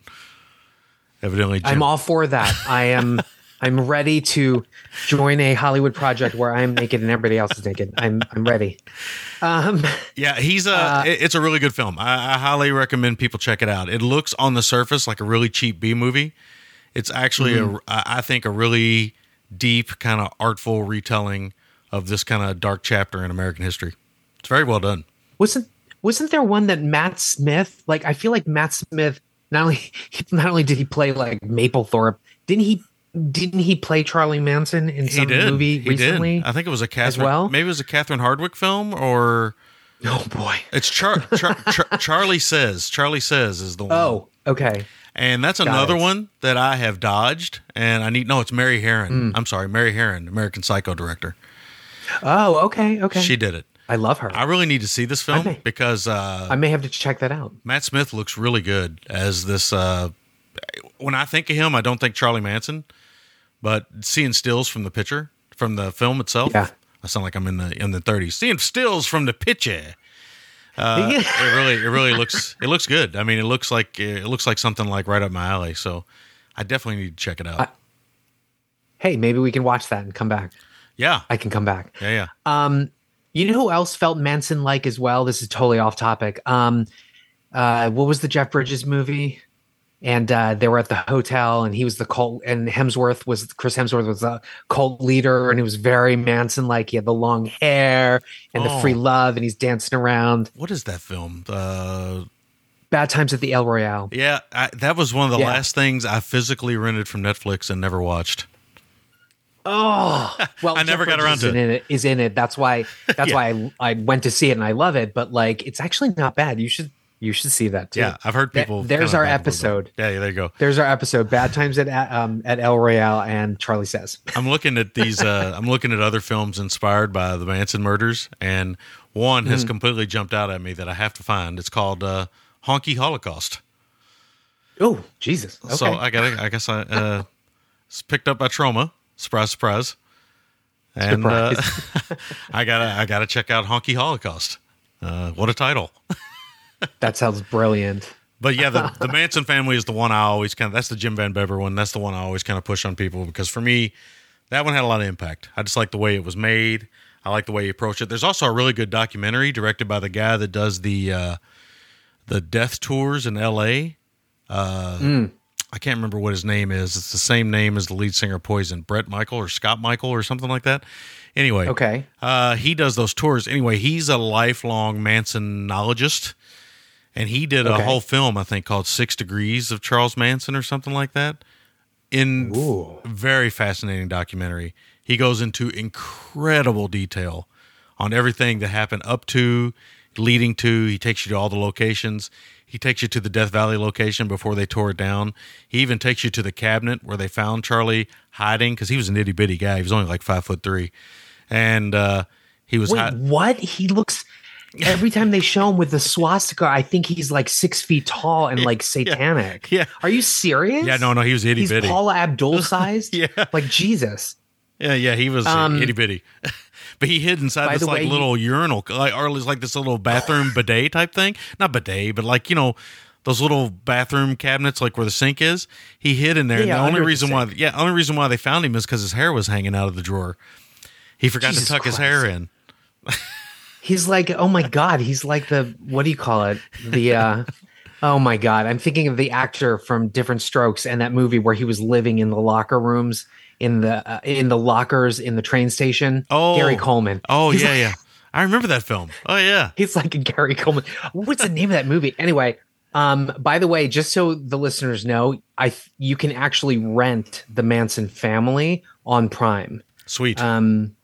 Evidently, Jim, I'm all for that. I am. I'm ready to join a Hollywood project where I'm naked and everybody else is naked. I'm I'm ready. Um, Yeah, he's a. it- it's a really good film. I, I highly recommend people check it out. It looks on the surface like a really cheap B movie. It's actually a, I I think, a really deep, kind of artful retelling of this kind of dark chapter in American history. It's very well done. wasn't wasn't there one that Matt Smith? Like I feel like Matt Smith not only not only did he play like Mapplethorpe, didn't he? Didn't he play Charlie Manson in some movie he recently? did. I think it was a Catherine. well? Maybe it was a Catherine Hardwicke film, or Oh boy. it's Char, Char, Char, Charlie says. Charlie says is the one. Oh, okay. And that's another it. one that I have dodged. And I need no, it's Mary Harron. Hmm. I'm sorry, Mary Harron, American Psycho director. Oh, okay, okay. She did it. I love her. I really need to see this film because uh, I may have to check that out. Matt Smith looks really good as this. Uh, when I think of him, I don't think Charlie Manson, but seeing stills from the picture from the film itself, Yeah. I sound like I'm in the in the 30s. Seeing stills from the picture, Yeah. it really it really looks it looks good. I mean, it looks like it looks like something like right up my alley. So I definitely need to check it out. Hey, maybe we can watch that and come back. yeah, I can come back. yeah, yeah. Um, you know who else felt Manson like as well? This is totally off topic. Um, uh, what was the Jeff Bridges movie? And uh, they were at the hotel, and he was the cult, and Hemsworth was Chris Hemsworth was a cult leader, and he was very Manson like. He had the long hair and the Oh. free love, and he's dancing around. What is that film? Uh, Bad Times at the El Royale. Yeah, I, that was one of the Yeah. last things I physically rented from Netflix and never watched. Oh, well, I never Jeff got around to is in it. Is in it. That's why. That's Yeah. why I, I went to see it and I love it. But like, it's actually not bad. You should you should see that too. Yeah, I've heard people. there's our it. episode. Yeah, yeah, there you go. There's our episode. Bad Times at um, at El Royale and Charlie Says. I'm looking at these. Uh, I'm looking at other films inspired by the Manson murders, and one has Mm-hmm. completely jumped out at me that I have to find. It's called uh, Honky Holocaust. Oh Jesus. Okay. So I got. I guess I uh, it's picked up by Troma. Surprise, surprise. And uh, I gotta. I gotta check out Honky Holocaust. Uh, what a title! that sounds brilliant. But yeah, the, the Manson family is the one I always kind of. That's the Jim Van Bebber one. That's the one I always kind of push on people because for me, that one had a lot of impact. I just like the way it was made. I like the way he approached it. There's also a really good documentary directed by the guy that does the uh, the death tours in L.A. Uh, I can't remember what his name is. It's the same name as the lead singer Poison, Brett Michael or Scott Michael or something like that. Anyway, Okay. uh, he does those tours. Anyway, he's a lifelong Mansonologist, and he did a whole film I think called Six Degrees of Charles Manson or something like that. In Ooh. very fascinating documentary, he goes into incredible detail on everything that happened up to, leading to. He takes you to all the locations. He takes you to the Death Valley location before they tore it down. He even takes you to the cabinet where they found Charlie hiding because he was an itty bitty guy. He was only like five foot three, and uh, he was Wait, what? He looks. Every time they show him with the swastika, I think he's like six feet tall and like satanic. Yeah. Are you serious? yeah no no he was itty bitty. He's. Paula Abdul sized. Yeah. Like Jesus. Yeah, yeah, he was Um, itty bitty. but he hid inside by this like way, little urinal, like or like this little bathroom bidet type thing. Not bidet, but like you know those little bathroom cabinets, like where the sink is. He hid in there. and the only reason why, yeah, only reason why they found him is because his hair was hanging out of the drawer. He forgot Jesus to tuck his hair in. He's like, oh my God. He's like the, what do you call it? The, uh, oh my God. I'm thinking of the actor from Diff'rent Strokes and that movie where he was living in the locker rooms, in the, uh, in the lockers in the train station. Oh, Gary Coleman. Oh He's yeah, like- yeah. I remember that film. Oh yeah. He's like a Gary Coleman. What's the name of that movie? Anyway, um, by the way, just so the listeners know, I you can actually rent the Manson family on Prime. Sweet. Um,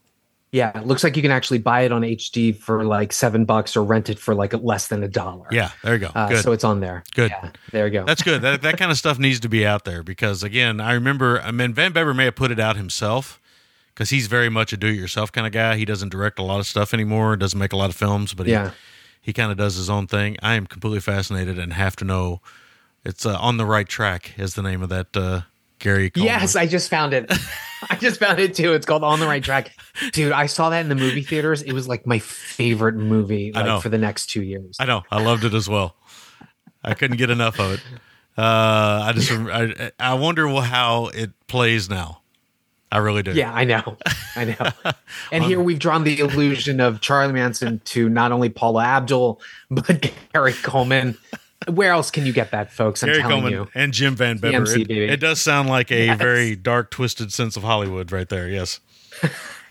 yeah, it looks like you can actually buy it on HD for like seven bucks or rent it for like less than a dollar. yeah, there you go. Uh, Good. so it's on there. Good. Yeah, there you go. That's good. That that kind of stuff needs to be out there because again, I remember. I mean, Van Bebber may have put it out himself because he's very much a do-it-yourself kind of guy. He doesn't direct a lot of stuff anymore. Doesn't make a lot of films, but he, Yeah. he kind of does his own thing. I am completely fascinated and have to know. It's uh, on the right track is the name of that uh, Gary. Coleman. Yes, I just found it. I just found it too. It's called On the Right Track. Dude, I saw that in the movie theaters. It was like my favorite movie I know. for the next two years. I know. I loved it as well. I couldn't get enough of it. Uh, I just I, I wonder how it plays now. I really do. Yeah, I know. I know. And here we've drawn the illusion of Charlie Manson to not only Paula Abdul, but Gary Coleman. Where else can you get that, folks? I'm Gary telling Coleman you. and Jim Van Bebber. It, it does sound like a Yes. very dark, twisted sense of Hollywood right there. Yes.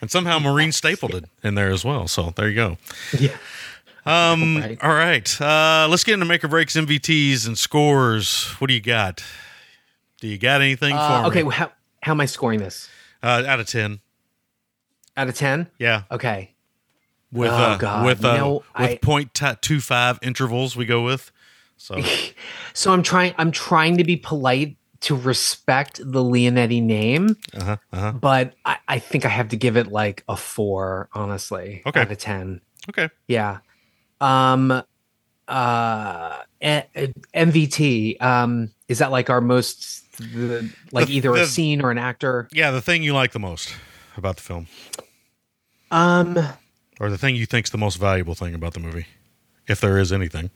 and somehow Maureen stapled it in there as well. So there you go. Yeah. Um, Right. All right. Uh, let's get into make or breaks, MVTs, and scores. What do you got? Do you got anything Uh, for okay, me? well, how, how am I scoring this? Uh, out of 10. Out of 10? Yeah. Okay. With, Oh, uh, God. with, You uh, know, with I- point ta- two five intervals we go with. So So I'm trying I'm trying to be polite to respect the Leonetti name, uh-huh, uh-huh. but I, I think I have to give it like a four, honestly. Okay. Out of ten. Okay. Yeah. Um uh MVT. Um is that like our most the, like The- either the- a scene or an actor? Yeah, the thing you like the most about the film, Um or the thing you think's the most valuable thing about the movie, if there is anything.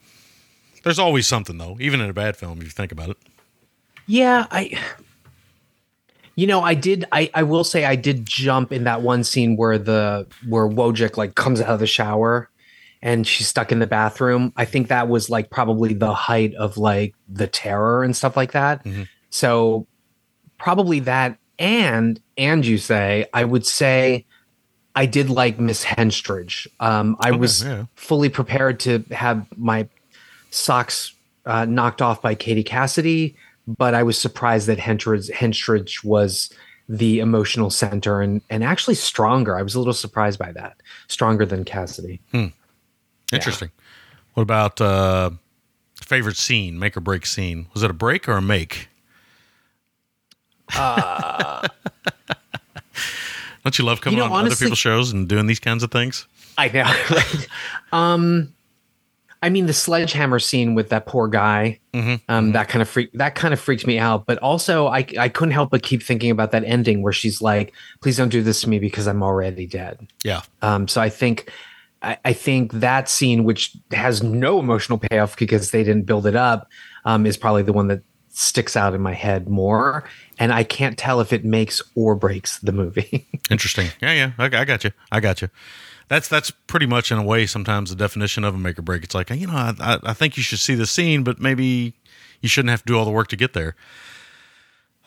There's always something though, even in a bad film, if you think about it. Yeah, I You know, I did I I will say I did jump in that one scene where the where Wojcik like comes out of the shower and she's stuck in the bathroom. I think that was like probably the height of like the terror and stuff like that. Mhm. So probably that and and you say I would say I did like Miss Henstridge. Um I Okay, was yeah. fully prepared to have my socks uh, knocked off by Katie Cassidy, but I was surprised that Henstridge, Henstridge was the emotional center and and actually stronger. I was a little surprised by that. Stronger than Cassidy. Interesting. What about uh, favorite scene, make or break scene? Was it a break or a make? Uh, Don't you love coming You know, on other people's shows and doing these kinds of things? I know. um, I mean, the sledgehammer scene with that poor guy, um, that kind of freak that kind of freaked me out. But also, I I couldn't help but keep thinking about that ending where she's like, "Please don't do this to me because I'm already dead." Yeah. Um, so I think I, I think that scene, which has no emotional payoff because they didn't build it up, um, is probably the one that sticks out in my head more. And I can't tell if it makes or breaks the movie. Interesting. Yeah, yeah. I, I got you. I got you. That's that's pretty much in a way sometimes the definition of a make or break. It's like you know I, I, think you should see the scene, but maybe you shouldn't have to do all the work to get there.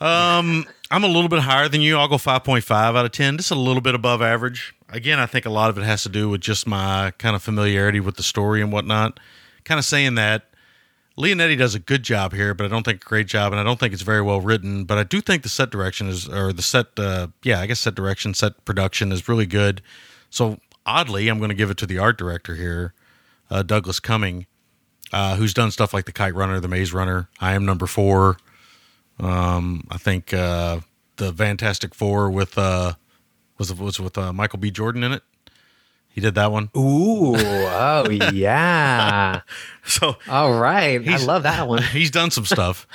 Um, I'm a little bit higher than you. I'll go 5.5 out of 10, just a little bit above average. Again, I think a lot of it has to do with just my kind of familiarity with the story and whatnot. Kind of saying that Leonetti does a good job here, but I don't think a great job, and I don't think it's very well written. But I do think the set direction is, or the set, uh, yeah, I guess set direction, set production is really good. So oddly, I'm going to give it to the art director here, uh, Douglas Cumming, uh, who's done stuff like the Kite Runner, the Maze Runner. I am number four. Um, I think uh, the Fantastic Four with uh, was was with uh, Michael B. Jordan in it. He did that one. Ooh, oh yeah. So All right. I love that one. he's done some stuff,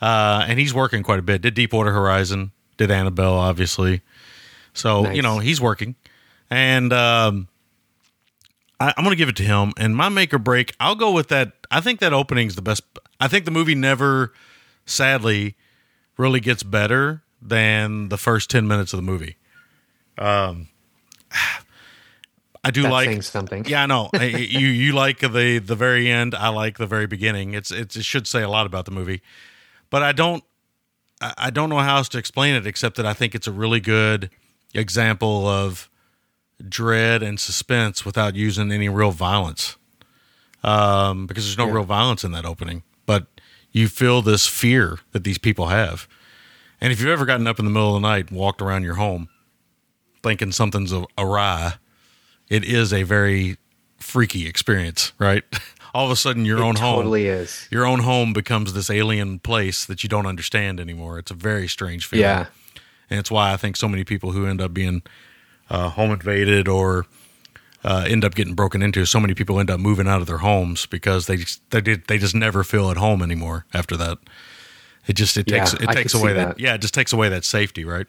uh, and he's working quite a bit. Did Deepwater Horizon, did Annabelle, obviously. So Nice. you know he's working, and um, I, I'm going to give it to him. And my make or break, I'll go with that. I think that opening's the best. I think the movie never, sadly, really gets better than the first ten minutes of the movie. Um, I do That's like something. yeah, I know. I- you you like the the very end. I like the very beginning. It's, it's it should say a lot about the movie, but I don't I don't know how else to explain it except that I think it's a really good example of dread and suspense without using any real violence. Um, because there's no real violence in that opening, but you feel this fear that these people have. And if you've ever gotten up in the middle of the night and walked around your home thinking something's awry, it is a very freaky experience, right? All of a sudden, your own it home, totally is. your own home becomes this alien place that you don't understand anymore. It's a very strange feeling. Yeah. and it's why I think so many people who end up being uh, home invaded or uh, end up getting broken into, so many people end up moving out of their homes because they just, they did, they just never feel at home anymore after that. It just it Yeah, takes it takes away that. that. yeah it just takes away that safety right.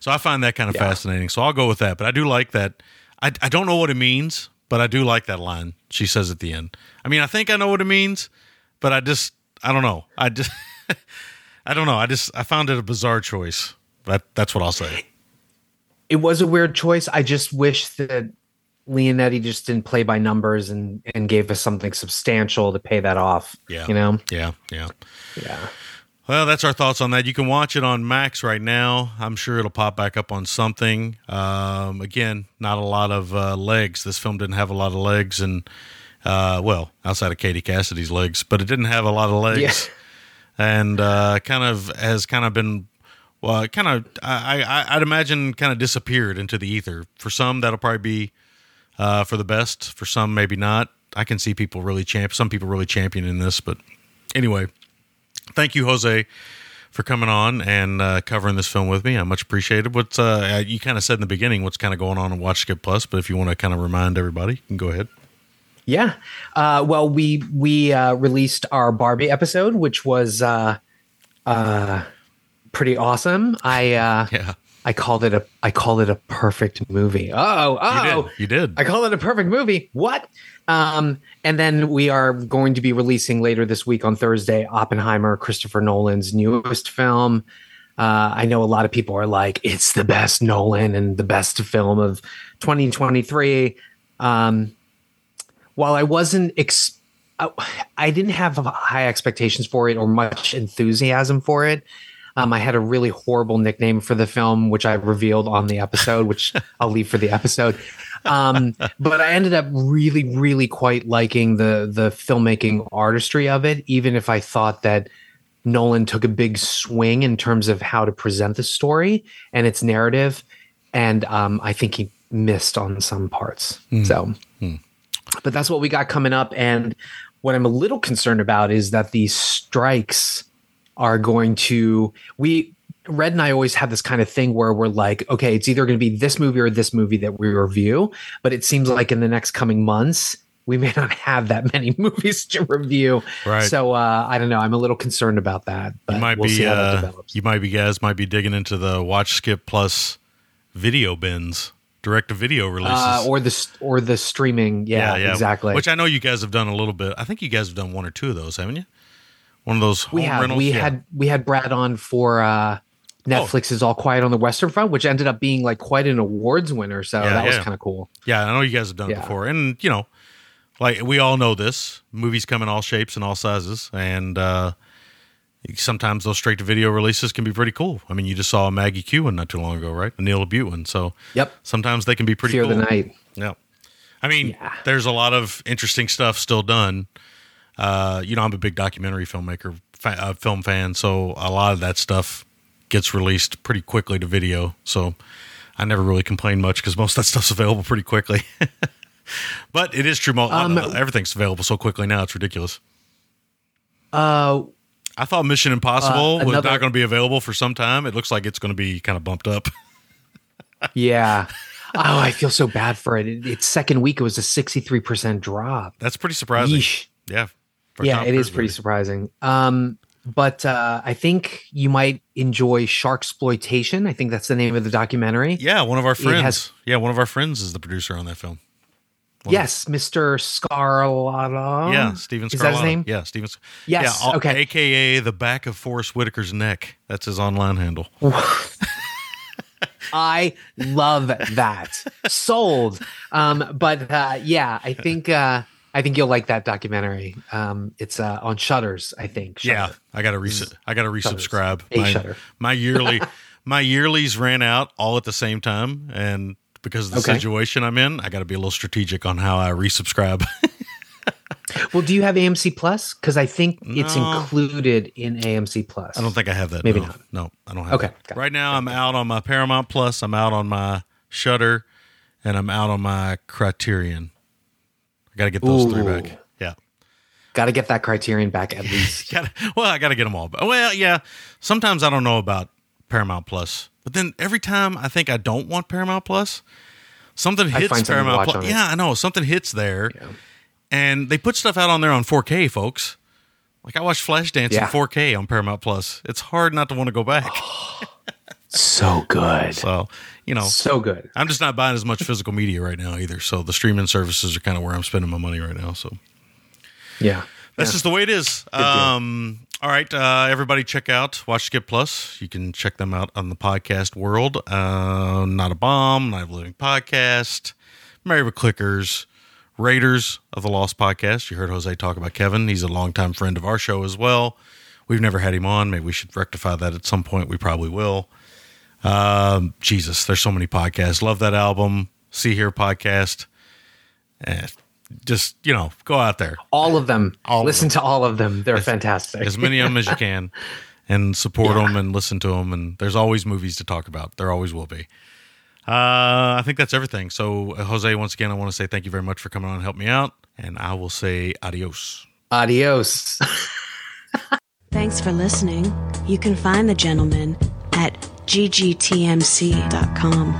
So I find that kind of Yeah. fascinating. So I'll go with that. But I do like that. I I don't know what it means, but I do like that line she says at the end. I mean, I think I know what it means, but I just I don't know. I just I don't know. I just I found it a bizarre choice. That that's what I'll say. It was a weird choice. I just wish that Leonetti just didn't play by numbers and and gave us something substantial to pay that off. Yeah. You know? Yeah, yeah. Yeah. Well, that's our thoughts on that. You can watch it on Max right now. I'm sure it'll pop back up on something. Um, again, not a lot of uh, legs. This film didn't have a lot of legs, and uh, well, outside of Katie Cassidy's legs, but it didn't have a lot of legs, and uh, kind of has kind of been. Well, kind of, I, I, I'd imagine, kind of disappeared into the ether. For some, that'll probably be uh, for the best. For some, maybe not. I can see people really champ. Some people really championing this, but anyway, thank you, Jose, for coming on and uh, covering this film with me. I much appreciated. What's uh, you kind of said in the beginning what's kind of going on in Watch Skip Plus, but if you want to kind of remind everybody, you can go ahead. Yeah. Uh, well, we we uh, released our Barbie episode, which was uh, uh, pretty awesome. I uh, Yeah, I called it a I called it a perfect movie. Oh, you oh, did. You did. I call it a perfect movie. What? Um, and then we are going to be releasing later this week on Thursday Oppenheimer, Christopher Nolan's newest film. Uh, I know a lot of people are like, it's the best Nolan and the best film of 2023. Um, while I wasn't, ex- I, I didn't have high expectations for it or much enthusiasm for it. Um, I had a really horrible nickname for the film, which I revealed on the episode, which I'll leave for the episode. um, but I ended up really, really quite liking the the filmmaking artistry of it, even if I thought that Nolan took a big swing in terms of how to present the story and its narrative, and um, I think he missed on some parts. So, but that's what we got coming up, and what I'm a little concerned about is that these strikes are going to we Red and I always have this kind of thing where we're like, okay, it's either going to be this movie or this movie that we review. But it seems like in the next coming months, we may not have that many movies to review. Right. So uh, I don't know. I'm a little concerned about that. But You might we'll be see how that uh, develops. you might be guys might be digging into the Watch Skip Plus video bins, direct to video releases. Uh, or the or the streaming. Yeah, exactly. Which I know you guys have done a little bit. I think you guys have done one or two of those, haven't you? One of those home we had rentals. we Yeah. had we had Brad on for uh, Netflix's All Quiet on the Western Front, which ended up being like quite an awards winner. So Yeah, that was kind of cool. Yeah, I know you guys have done it before, and you know, like we all know this. Movies come in all shapes and all sizes, and uh, sometimes those straight to video releases can be pretty cool. I mean, you just saw a Maggie Q one not too long ago, right? A Neil LaBute one. So Yep. sometimes they can be pretty Fear cool. the Night. Yeah. I mean, Yeah. there's a lot of interesting stuff still done. Uh, you know, I'm a big documentary filmmaker, fa- uh, film fan, so a lot of that stuff gets released pretty quickly to video. So I never really complain much because most of that stuff's available pretty quickly. but it is true. Um, uh, everything's available so quickly now; it's ridiculous. Uh, I thought Mission Impossible Uh, was not going to be available for some time. It looks like it's going to be kind of bumped up. yeah. Oh, I feel so bad for it. it. Its second week, it was a 63% drop. That's pretty surprising. Yeesh. Yeah. Yeah, Tom it is Cruise pretty movie. surprising. Um, but uh, I think you might enjoy Shark Exploitation. I think that's the name of the documentary. Yeah, one of our friends. has- yeah, one of our friends is the producer on that film. Yes, Mr. Scarlata. Yeah, Steven. Is that his name? Yeah, Steven. Yes, Yeah, all- okay. AKA the back of Forest Whitaker's neck. That's his online handle. I love that. Sold. Um, but uh, yeah, I think uh, I think you'll like that documentary. Um, it's uh, on Shutters, I think. Yeah, I got to re- I got to resubscribe. A My, Shudder. my yearly my yearlies ran out all at the same time, and because of the Okay. situation I'm in, I got to be a little strategic on how I resubscribe. Well, do you have AMC Plus? Because I think it's included in AMC Plus. I don't think I have that. Maybe no. not. No, I don't have Okay, Right now, I'm out on my Paramount Plus. I'm out on my Shudder, and I'm out on my Criterion. I got to get those three back. Yeah. Got to get that Criterion back at least. Gotta, well, I got to get them all. But well, yeah. Sometimes I don't know about Paramount Plus, but then every time I think I don't want Paramount Plus, something hits Paramount Plus. Yeah, I know something hits there, and they put stuff out on there on 4K, folks. Like I watched Flashdance Yeah. in 4K on Paramount Plus. It's hard not to want to go back. so good. So you know, So good. I'm just not buying as much physical media right now either. So the streaming services are kind of where I'm spending my money right now. So Yeah. that's just the way it is. Um, all right, uh, everybody, check out Watch Skip Plus. You can check them out on the podcast world. Uh, Not a bomb, Night of the Living podcast, Married with Clickers, Raiders of the Lost podcast. You heard Jose talk about Kevin. He's a longtime friend of our show as well. We've never had him on. Maybe we should rectify that at some point. We probably will. Um, Jesus, there's so many podcasts. Love that album. See Here podcast. Eh, just you know, go out there All of them. All of Listen to all of them. They're fantastic. as many of them as you can and support them and listen to them and there's always movies to talk about there always will be uh, i think that's everything so uh, jose once again i want to say thank you very much for coming on and help me out and i will say adios Adios. Thanks for listening. You can find the gentleman at ggtmc.com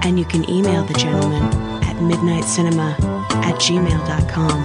and you can email the gentleman at midnitecinema at gmail.com.